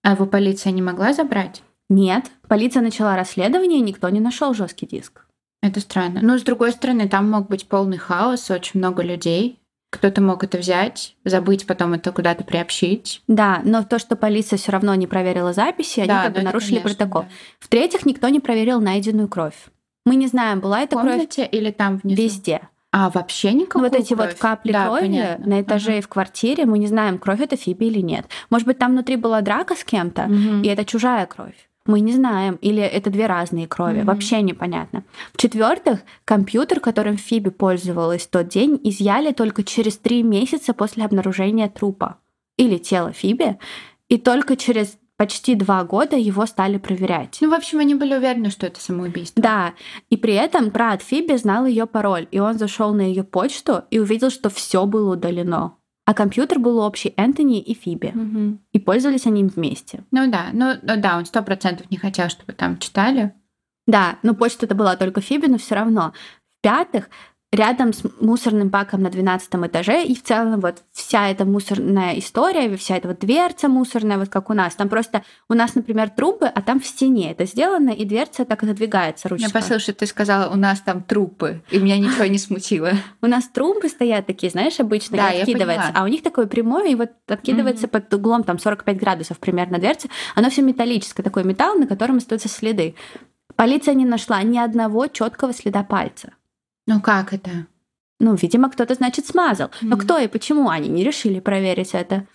А его полиция не могла забрать? Нет, полиция начала расследование, и никто не нашел жесткий диск. Это странно. Но, с другой стороны, там мог быть полный хаос, очень много людей. Кто-то мог это взять, забыть, потом это куда-то приобщить. Да, но то, что полиция все равно не проверила записи, они Да, как ну бы это нарушили конечно, протокол. да. В-третьих, никто не проверил найденную кровь. Мы не знаем, была В эта кровь или там внизу? везде. А, вообще никакой Ну, вот эти вот кровь? капли Да, крови понятно. на этаже Ага. и в квартире, мы не знаем, кровь это Фиби или нет. Может быть, там внутри была драка с кем-то, Мгм. и это чужая кровь. Мы не знаем, или это две разные крови, Мгм. вообще непонятно. В-четвертых, компьютер, которым Фиби пользовалась в тот день, изъяли только через три месяца после обнаружения трупа или тела Фиби, и только через почти два года его стали проверять. Ну, в общем, они были уверены, что это самоубийство. Да, и при этом брат Фиби знал ее пароль, и он зашел на ее почту и увидел, что все было удалено. А компьютер был общий Энтони и Фиби, Мгм. и пользовались они им вместе. Ну да, ну ну да, он сто процентов не хотел, чтобы там читали. Да, но почта это была только Фиби, но все равно. В-пятых, рядом с мусорным баком на 12 этаже, и в целом вот вся эта мусорная история, вся эта вот дверца мусорная, вот как у нас, там просто у нас, например, трубы, а там в стене это сделано, и дверца так отодвигается ручка. Я послушала, ты сказала, у нас там трупы, и меня ничего не смутило. У нас трубы стоят такие, знаешь, обычно, Да, откидывается. А у них такое прямое, и вот откидывается под углом там 45 градусов примерно дверца. Оно все металлическое, такой металл, на котором остаются следы. Полиция не нашла ни одного четкого следа пальца. Ну как это? Ну, видимо, кто-то, значит, смазал. Но Мгм. кто и почему они не решили проверить это?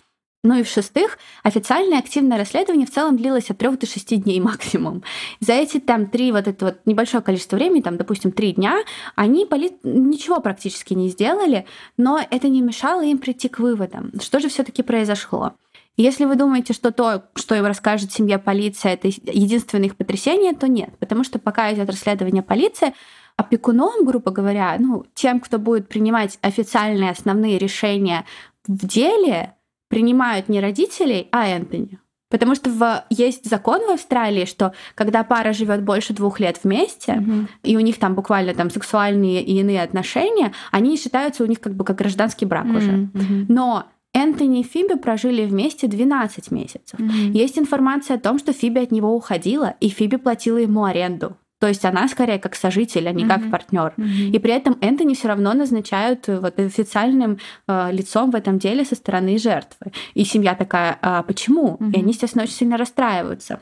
Ну и в-шестых, официальное активное расследование в целом длилось от трех до шести дней максимум. За эти там три, вот это вот небольшое количество времени, там, допустим, три дня, они поли... ничего практически не сделали, но это не мешало им прийти к выводам. Что же все таки произошло? Если вы думаете, что то, что им расскажет семья полиция, это единственное их потрясение, то нет. Потому что пока идет расследование полиции, опекуном, грубо говоря, ну, тем, кто будет принимать официальные основные решения в деле, принимают не родителей, а Энтони. Потому что в, есть закон в Австралии, что когда пара живет больше двух лет вместе, Мгм. и у них там буквально там сексуальные и иные отношения, они считаются у них как бы как гражданский брак уже. Мгм. Мгм. Но Энтони и Фиби прожили вместе 12 месяцев. Мгм. Есть информация о том, что Фиби от него уходила, и Фиби платила ему аренду. То есть она скорее как сожитель, а не как Мгм. партнер. Мгм. И при этом Энтони все равно назначают э, вот официальным э, лицом в этом деле со стороны жертвы. И семья такая, а почему? Мгм. И они, естественно, очень сильно расстраиваются.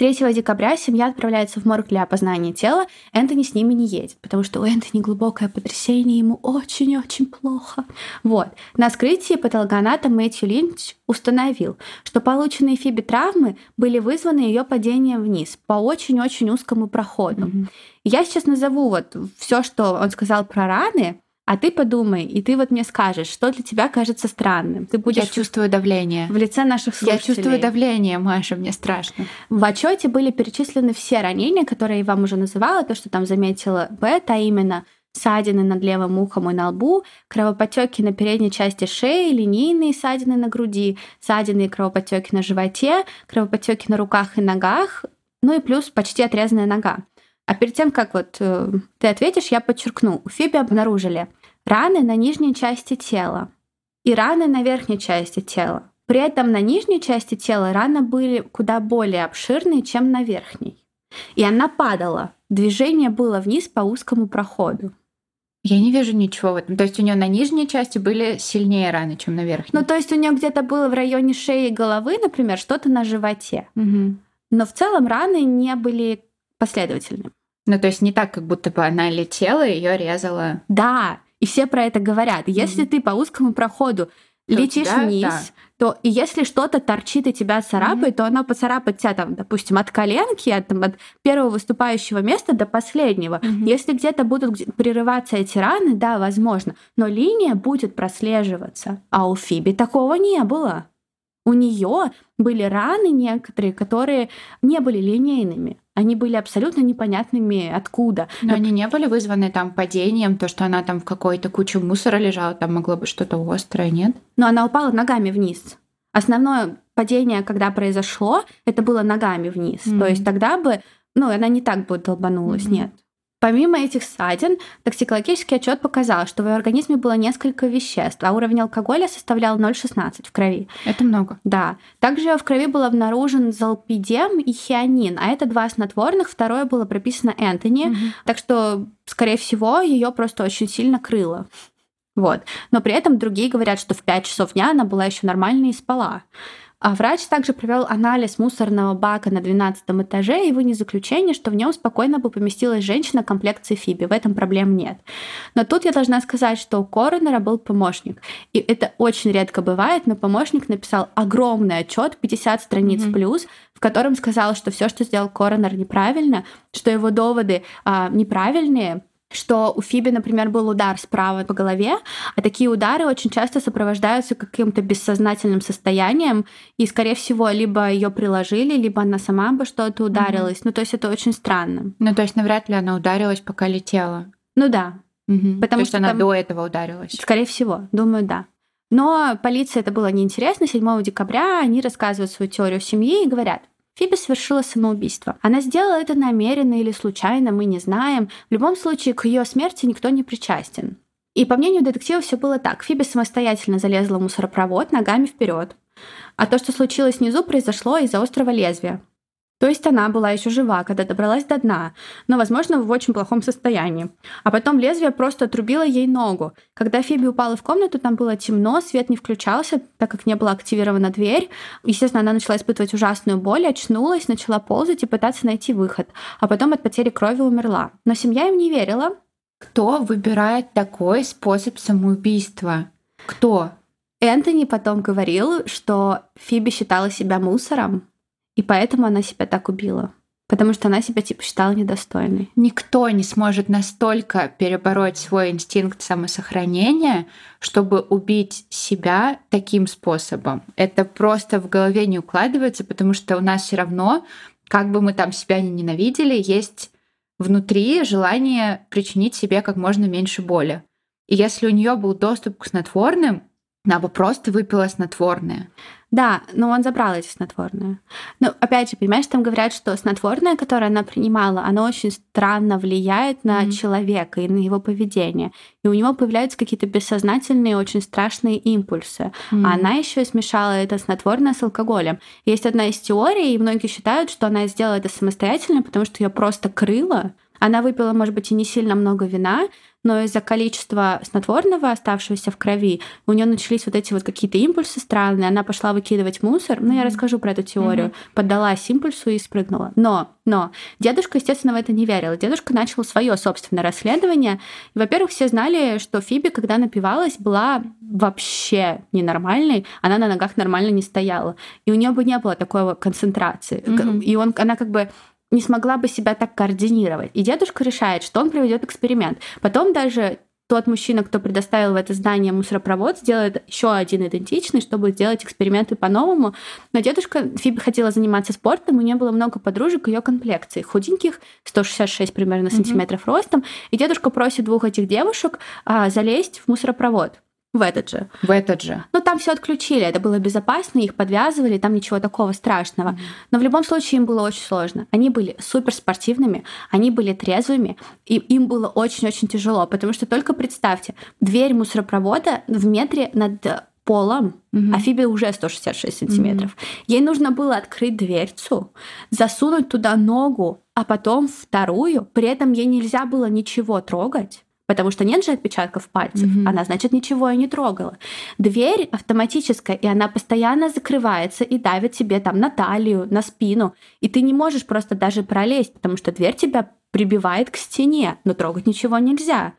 3 декабря семья отправляется в морг для опознания тела. Энтони с ними не едет, потому что у Энтони глубокое потрясение, ему очень-очень плохо. Вот. На вскрытии патологоанатом Мэтью Линч установил, что полученные Фиби травмы были вызваны ее падением вниз по очень-очень узкому проходу. Мгм. Я сейчас назову вот все, что он сказал про раны, а ты подумай, и ты вот мне скажешь, что для тебя кажется странным. Ты Я будешь чувствую давление. в лице наших Я слушателей. чувствую давление, Маша, мне страшно. В отчете были перечислены все ранения, которые я вам уже называла, то, что там заметила Бет, а именно ссадины над левым ухом и на лбу, кровопотеки на передней части шеи, линейные ссадины на груди, ссадины и кровопотеки на животе, кровопотеки на руках и ногах, ну и плюс почти отрезанная нога. А перед тем, как вот э, ты ответишь, я подчеркну, у Фиби обнаружили раны на нижней части тела, и раны на верхней части тела. При этом на нижней части тела раны были куда более обширные, чем на верхней. И она падала. Движение было вниз по узкому проходу. Я не вижу ничего в этом. То есть у нее на нижней части были сильнее раны, чем на верхней. Ну, то есть у нее где-то было в районе шеи и головы, например, что-то на животе. Угу. Но в целом раны не были последовательными. Ну, то есть не так, как будто бы она летела и ее резала. Да, и все про это говорят. Если mm ты по узкому проходу то летишь тебя, вниз, да. то и если что-то торчит и тебя царапает, mm то оно поцарапает тебя там, допустим, от коленки, от, там, от первого выступающего места до последнего. mm Если где-то будут прерываться эти раны, да, возможно, но линия будет прослеживаться. А у Фиби такого не было. У нее были раны некоторые, которые не были линейными. Они были абсолютно непонятными откуда. Но они не были вызваны там падением, то, что она там в какой-то куче мусора лежала, там могло быть что-то острое, нет? Но она упала ногами вниз. Основное падение, когда произошло, это было ногами вниз. Mm-hmm. То есть тогда бы, ну, она не так бы долбанулась, mm-hmm. нет. Помимо этих ссадин, токсикологический отчет показал, что в ее организме было несколько веществ, а уровень алкоголя составлял 0,16 в крови. Это много. Да. Также в крови был обнаружен залпидем и хианин, а это два снотворных, второе было прописано Энтони, угу. так что, скорее всего, ее просто очень сильно крыло. Вот. Но при этом другие говорят, что в 5 часов дня она была еще нормальной и спала. А врач также провел анализ мусорного бака на 12 этаже и вынес заключение, что в нем спокойно бы поместилась женщина комплекции Фиби. В этом проблем нет. Но тут я должна сказать, что у коронера был помощник. И это очень редко бывает, но помощник написал огромный отчет, 50 страниц mm-hmm. плюс, в котором сказал, что все, что сделал коронер, неправильно, что его доводы а, неправильные, что у Фиби, например, был удар справа по голове, а такие удары очень часто сопровождаются каким-то бессознательным состоянием, и, скорее всего, либо ее приложили, либо она сама бы что-то ударилась. Mm-hmm. Ну, то есть это очень странно. Ну, то есть навряд ли она ударилась, пока летела. Ну да. Mm-hmm. Потому то есть что она там... до этого ударилась. Скорее всего, думаю, да. Но полиции это было неинтересно. 7 декабря они рассказывают свою теорию семьи и говорят, Фиби совершила самоубийство. Она сделала это намеренно или случайно, мы не знаем. В любом случае, к ее смерти никто не причастен. И по мнению детектива все было так. Фиби самостоятельно залезла в мусоропровод ногами вперед. А то, что случилось внизу, произошло из-за острого лезвия. То есть она была еще жива, когда добралась до дна, но, возможно, в очень плохом состоянии. А потом лезвие просто отрубило ей ногу. Когда Фиби упала в комнату, там было темно, свет не включался, так как не была активирована дверь. Естественно, она начала испытывать ужасную боль, очнулась, начала ползать и пытаться найти выход. А потом от потери крови умерла. Но семья им не верила. Кто выбирает такой способ самоубийства? Кто? Энтони потом говорил, что Фиби считала себя мусором, и поэтому она себя так убила. Потому что она себя типа считала недостойной. Никто не сможет настолько перебороть свой инстинкт самосохранения, чтобы убить себя таким способом. Это просто в голове не укладывается, потому что у нас все равно, как бы мы там себя не ненавидели, есть внутри желание причинить себе как можно меньше боли. И если у нее был доступ к снотворным, она бы просто выпила снотворное. Да, но он забрал эти снотворные. Но опять же, понимаешь, там говорят, что снотворное, которое она принимала, оно очень странно влияет на mm-hmm. человека и на его поведение. И у него появляются какие-то бессознательные, очень страшные импульсы. Mm-hmm. А она еще смешала это снотворное с алкоголем. Есть одна из теорий, и многие считают, что она сделала это самостоятельно, потому что ее просто крыло. Она выпила, может быть, и не сильно много вина, но из-за количества снотворного, оставшегося в крови, у нее начались вот эти вот какие-то импульсы странные, она пошла выкидывать мусор, ну, я расскажу про эту теорию, mm-hmm. поддалась импульсу и спрыгнула. Но, но, дедушка, естественно, в это не верил. Дедушка начал свое собственное расследование. И, во-первых, все знали, что Фиби, когда напивалась, была вообще ненормальной, она на ногах нормально не стояла. И у нее бы не было такой концентрации. Mm-hmm. И он, она как бы не смогла бы себя так координировать. И дедушка решает, что он проведет эксперимент. Потом даже тот мужчина, кто предоставил в это здание мусоропровод, сделает еще один идентичный, чтобы сделать эксперименты по-новому. Но дедушка Фиби хотела заниматься спортом, у нее было много подружек ее комплекции, худеньких, 166 примерно mm-hmm. сантиметров ростом. И дедушка просит двух этих девушек а, залезть в мусоропровод в этот же. В этот же. Ну, там все отключили, это было безопасно, их подвязывали, там ничего такого страшного. Но в любом случае им было очень сложно. Они были суперспортивными, они были трезвыми, и им было очень-очень тяжело, потому что только представьте, дверь мусоропровода в метре над полом, угу. а Фиби уже 166 сантиметров. Угу. Ей нужно было открыть дверцу, засунуть туда ногу, а потом вторую. При этом ей нельзя было ничего трогать. Потому что нет же отпечатков пальцев. Mm-hmm. Она, значит, ничего и не трогала. Дверь автоматическая, и она постоянно закрывается и давит тебе там на талию, на спину. И ты не можешь просто даже пролезть, потому что дверь тебя прибивает к стене, но трогать ничего нельзя.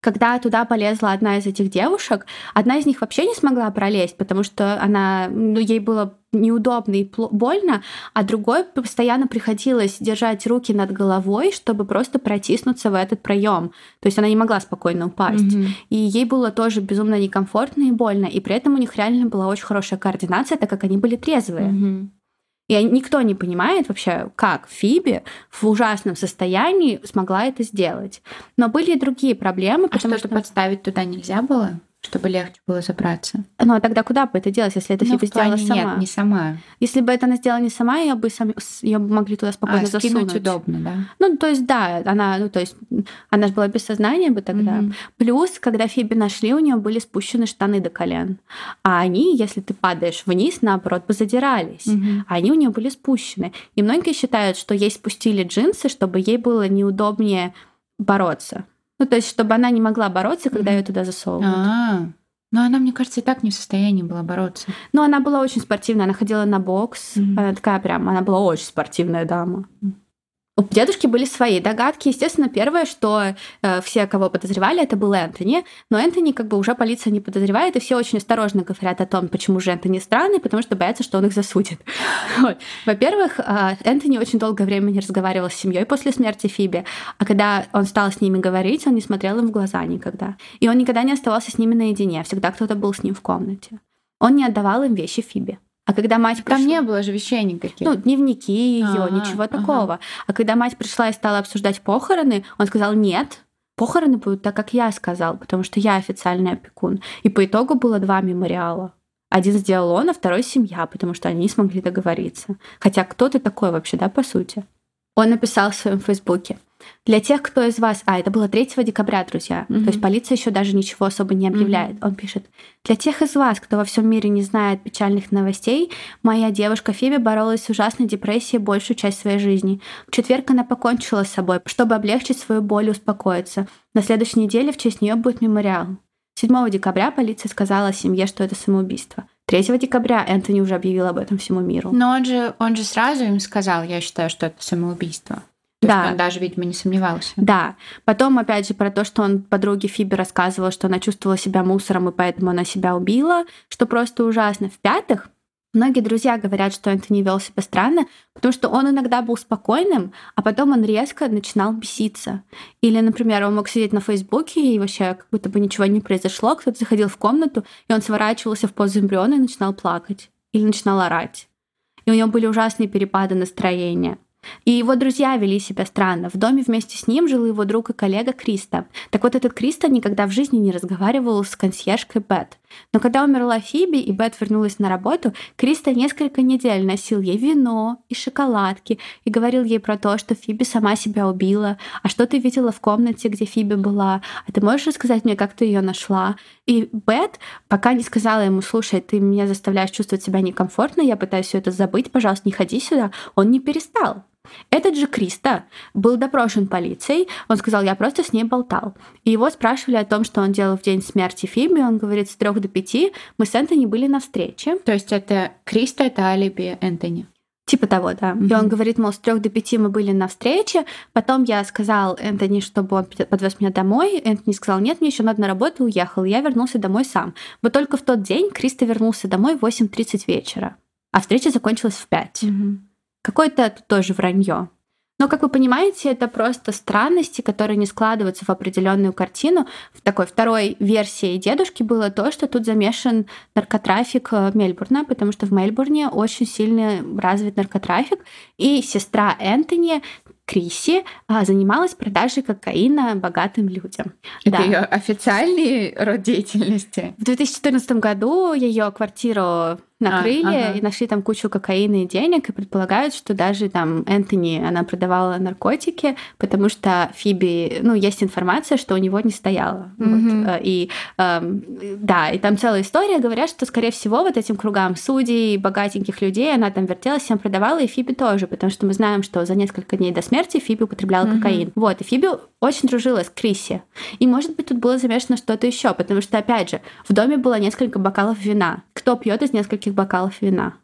Когда туда полезла одна из этих девушек, одна из них вообще не смогла пролезть, потому что она, ну, ей было неудобно и больно, а другой постоянно приходилось держать руки над головой, чтобы просто протиснуться в этот проем. То есть она не могла спокойно упасть. Mm-hmm. И ей было тоже безумно некомфортно и больно. И при этом у них реально была очень хорошая координация, так как они были трезвые. Mm-hmm. И никто не понимает вообще, как Фиби в ужасном состоянии смогла это сделать. Но были и другие проблемы. А потому что, что подставить туда нельзя было? Чтобы легче было забраться. Ну а тогда куда бы это делать, если это ну, Фиби сделала сама? Нет, не сама. Если бы это она сделала не сама, ее бы сами, ее бы могли туда спокойно а, засунуть. удобно, да? Ну то есть да, она, ну то есть она же была без сознания бы тогда. Mm-hmm. Плюс, когда Фиби нашли, у нее были спущены штаны до колен, а они, если ты падаешь вниз, наоборот бы задирались, mm-hmm. а они у нее были спущены. И многие считают, что ей спустили джинсы, чтобы ей было неудобнее бороться. Ну, то есть, чтобы она не могла бороться, когда mm-hmm. ее туда засовывают. А-а-а. Но она, мне кажется, и так не в состоянии была бороться. Ну, она была очень спортивная, она ходила на бокс. Mm-hmm. Она такая прям, она была очень спортивная дама. Mm-hmm. У дедушки были свои догадки. Естественно, первое, что э, все, кого подозревали, это был Энтони. Но Энтони как бы уже полиция не подозревает, и все очень осторожно говорят о том, почему же Энтони странный, потому что боятся, что он их засудит. Во-первых, э, Энтони очень долгое время не разговаривал с семьей после смерти Фиби, а когда он стал с ними говорить, он не смотрел им в глаза никогда. И он никогда не оставался с ними наедине, всегда кто-то был с ним в комнате. Он не отдавал им вещи Фиби. А когда мать пришла... Там не было же вещей никаких. Ну, дневники ее, ага, ничего такого. Ага. А когда мать пришла и стала обсуждать похороны, он сказал нет. Похороны будут так, как я сказал, потому что я официальный опекун. И по итогу было два мемориала. Один сделал он, а второй семья, потому что они не смогли договориться. Хотя кто ты такой вообще, да, по сути? Он написал в своем фейсбуке. Для тех, кто из вас... А, это было 3 декабря, друзья. Mm-hmm. То есть полиция еще даже ничего особо не объявляет. Mm-hmm. Он пишет. Для тех из вас, кто во всем мире не знает печальных новостей, моя девушка Фиби боролась с ужасной депрессией большую часть своей жизни. В четверг она покончила с собой, чтобы облегчить свою боль и успокоиться. На следующей неделе в честь нее будет мемориал. 7 декабря полиция сказала семье, что это самоубийство. 3 декабря Энтони уже объявил об этом всему миру. Но он же, он же сразу им сказал, я считаю, что это самоубийство. То да. есть он даже, видимо, не сомневался. Да. Потом, опять же, про то, что он подруге Фиби рассказывал, что она чувствовала себя мусором, и поэтому она себя убила, что просто ужасно. В-пятых, Многие друзья говорят, что Энтони вел себя странно, потому что он иногда был спокойным, а потом он резко начинал беситься. Или, например, он мог сидеть на Фейсбуке, и вообще как будто бы ничего не произошло, кто-то заходил в комнату, и он сворачивался в позу эмбриона и начинал плакать. Или начинал орать. И у него были ужасные перепады настроения. И его друзья вели себя странно. В доме вместе с ним жил его друг и коллега Криста. Так вот, этот Криста никогда в жизни не разговаривал с консьержкой Бет. Но когда умерла Фиби и Бет вернулась на работу, Криста несколько недель носил ей вино и шоколадки и говорил ей про то, что Фиби сама себя убила. А что ты видела в комнате, где Фиби была? А ты можешь рассказать мне, как ты ее нашла? И Бет пока не сказала ему, слушай, ты меня заставляешь чувствовать себя некомфортно, я пытаюсь все это забыть, пожалуйста, не ходи сюда. Он не перестал. Этот же Криста был допрошен полицией. Он сказал, я просто с ней болтал. И его спрашивали о том, что он делал в день смерти Фиби. Он говорит, с трех до пяти мы с Энтони были на встрече. То есть это Криста, это алиби Энтони? Типа того, да. Mm-hmm. И он говорит, мол, с трех до пяти мы были на встрече. Потом я сказал Энтони, чтобы он подвез меня домой. Энтони сказал, нет, мне еще надо на работу, уехал. Я вернулся домой сам. Вот только в тот день Криста вернулся домой в 8.30 вечера. А встреча закончилась в 5. Mm-hmm. Какое-то тоже вранье. Но, как вы понимаете, это просто странности, которые не складываются в определенную картину. В такой второй версии дедушки было то, что тут замешан наркотрафик э, Мельбурна, потому что в Мельбурне очень сильно развит наркотрафик, и сестра Энтони Криси а, занималась продажей кокаина богатым людям. Это да. ее официальный род деятельности. В 2014 году ее квартиру накрыли а, ага. и нашли там кучу кокаина и денег, и предполагают, что даже там Энтони, она продавала наркотики, потому что Фиби, ну, есть информация, что у него не стояло. Mm-hmm. Вот. И эм, да, и там целая история, говорят, что, скорее всего, вот этим кругам судей, богатеньких людей, она там вертелась, всем продавала, и Фиби тоже, потому что мы знаем, что за несколько дней до смерти Фиби употребляла mm-hmm. кокаин. Вот, и Фиби очень дружила с Криси. И, может быть, тут было замешано что-то еще, потому что, опять же, в доме было несколько бокалов вина. Кто пьет из нескольких бокалов вина?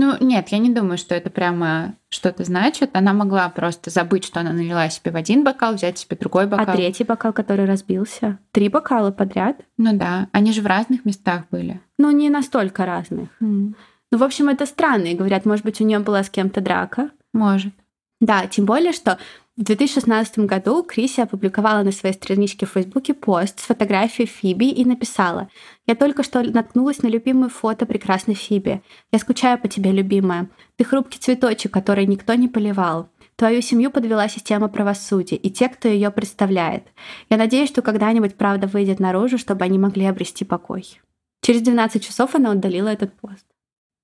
Ну, нет, я не думаю, что это прямо что-то значит. Она могла просто забыть, что она налила себе в один бокал, взять себе другой бокал. А третий бокал, который разбился? Три бокала подряд? Ну да, они же в разных местах были. Ну, не настолько разных. Mm. Ну, в общем, это странно. И говорят, может быть, у нее была с кем-то драка. Может. Да, тем более, что в 2016 году Криси опубликовала на своей страничке в Фейсбуке пост с фотографией Фиби и написала «Я только что наткнулась на любимое фото прекрасной Фиби. Я скучаю по тебе, любимая. Ты хрупкий цветочек, который никто не поливал. Твою семью подвела система правосудия и те, кто ее представляет. Я надеюсь, что когда-нибудь правда выйдет наружу, чтобы они могли обрести покой». Через 12 часов она удалила этот пост.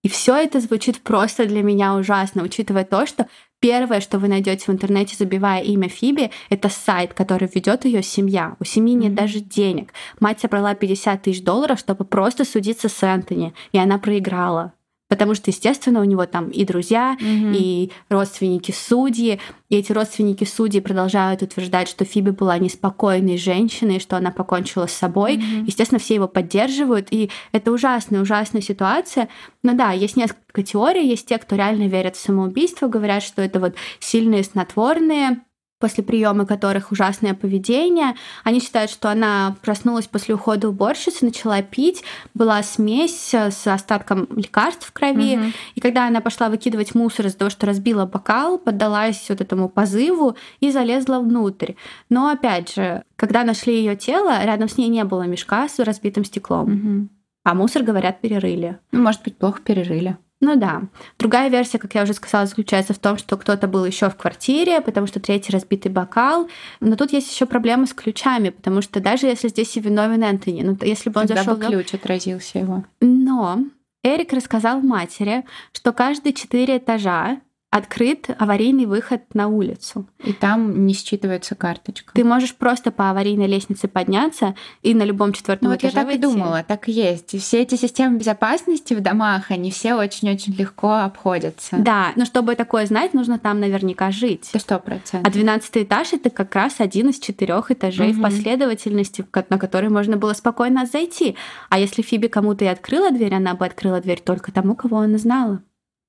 И все это звучит просто для меня ужасно, учитывая то, что первое, что вы найдете в интернете, забивая имя Фиби, это сайт, который ведет ее семья. У семьи нет даже денег. Мать собрала 50 тысяч долларов, чтобы просто судиться с Энтони, и она проиграла. Потому что, естественно, у него там и друзья, mm-hmm. и родственники судьи. И эти родственники судьи продолжают утверждать, что Фиби была неспокойной женщиной, что она покончила с собой. Mm-hmm. Естественно, все его поддерживают. И это ужасная, ужасная ситуация. Но да, есть несколько теорий. Есть те, кто реально верят в самоубийство, говорят, что это вот сильные снотворные, после приема которых ужасное поведение. Они считают, что она проснулась после ухода уборщицы, начала пить, была смесь с остатком лекарств в крови. Угу. И когда она пошла выкидывать мусор из-за того, что разбила бокал, поддалась вот этому позыву и залезла внутрь. Но опять же, когда нашли ее тело, рядом с ней не было мешка с разбитым стеклом. Угу. А мусор, говорят, перерыли. Ну, может быть, плохо перерыли. Ну да. Другая версия, как я уже сказала, заключается в том, что кто-то был еще в квартире, потому что третий разбитый бокал. Но тут есть еще проблема с ключами, потому что даже если здесь и виновен Энтони, ну если бы он Тогда зашел, бы ключ отразился его. Но Эрик рассказал матери, что каждые четыре этажа открыт аварийный выход на улицу. И там не считывается карточка. Ты можешь просто по аварийной лестнице подняться и на любом четвертом ну, этаже Вот я так выйти. и думала, так и есть. И все эти системы безопасности в домах, они все очень-очень легко обходятся. Да, но чтобы такое знать, нужно там наверняка жить. Это сто процентов. А двенадцатый этаж это как раз один из четырех этажей угу. в последовательности, на который можно было спокойно зайти. А если Фиби кому-то и открыла дверь, она бы открыла дверь только тому, кого она знала.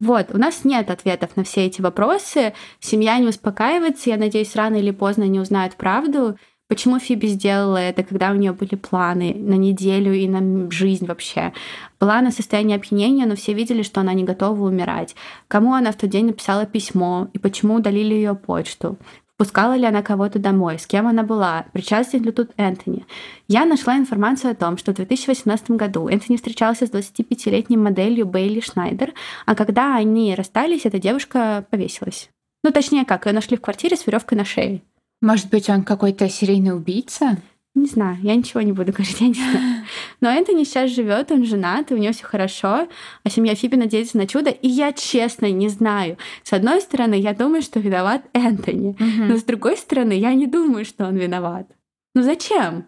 Вот, у нас нет ответов на все эти вопросы. Семья не успокаивается. Я надеюсь, рано или поздно они узнают правду. Почему Фиби сделала это, когда у нее были планы на неделю и на жизнь вообще? Была на состоянии опьянения, но все видели, что она не готова умирать. Кому она в тот день написала письмо и почему удалили ее почту? Пускала ли она кого-то домой? С кем она была? Причастен ли тут Энтони? Я нашла информацию о том, что в 2018 году Энтони встречался с 25-летней моделью Бейли Шнайдер, а когда они расстались, эта девушка повесилась. Ну, точнее как, ее нашли в квартире с веревкой на шее. Может быть, он какой-то серийный убийца? Не знаю, я ничего не буду говорить, я не знаю. Но Энтони сейчас живет, он женат, и у него все хорошо, а семья Фиби надеется на чудо. И я честно не знаю. С одной стороны, я думаю, что виноват Энтони, угу. но с другой стороны, я не думаю, что он виноват. Ну зачем?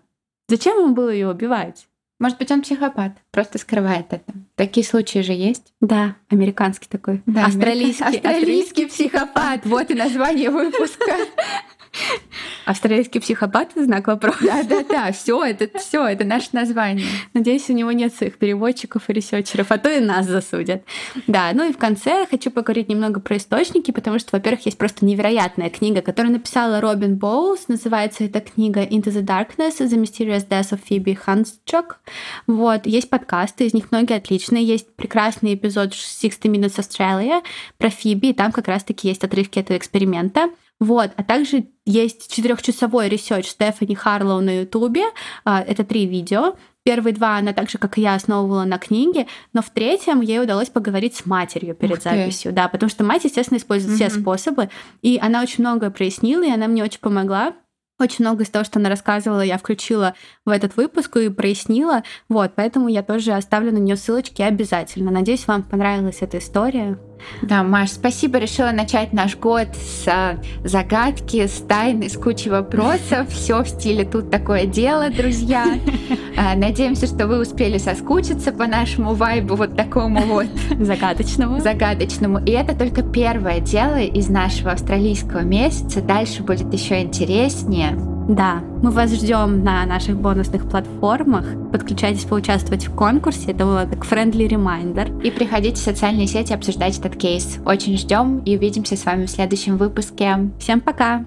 Зачем ему было ее убивать? Может быть, он психопат, просто скрывает это. Такие случаи же есть. Да, американский такой. Да, австралийский, австралийский психопат. Вот и название выпуска. Австралийский психопат знак вопроса. Да, да, да, все, это все, это наше название. Надеюсь, у него нет своих переводчиков и researcher ов, а то и нас засудят. Да, ну и в конце хочу поговорить немного про источники, потому что, во-первых, есть просто невероятная книга, которую написала Робин Боулс. Называется эта книга Into the Darkness: The Mysterious Death of Phoebe Handsjuk. Вот, есть подкасты, из них многие отличные. Есть прекрасный эпизод 60 Minutes Australia про Фиби, и там как раз-таки есть отрывки этого эксперимента. Вот, а также есть четырехчасовой research Стефани Харлоу на Ютубе. А, это три видео. Первые два она так же, как и я, основывала на книге, но в третьем ей удалось поговорить с матерью перед записью. Да, потому что мать, естественно, использует угу. все способы, и она очень многое прояснила, и она мне очень помогла. Очень много из того, что она рассказывала, я включила в этот выпуск и прояснила. Вот, поэтому я тоже оставлю на нее ссылочки обязательно. Надеюсь, вам понравилась эта история. Да, Маш, спасибо. Решила начать наш год с а, загадки, с тайны, с кучей вопросов. Все в стиле «тут такое дело», друзья. А, надеемся, что вы успели соскучиться по нашему вайбу вот такому вот. Загадочному. Загадочному. И это только первое дело из нашего австралийского месяца. Дальше будет еще интереснее. Да, мы вас ждем на наших бонусных платформах. Подключайтесь поучаствовать в конкурсе. Это было так friendly reminder. И приходите в социальные сети обсуждать этот кейс. Очень ждем и увидимся с вами в следующем выпуске. Всем пока!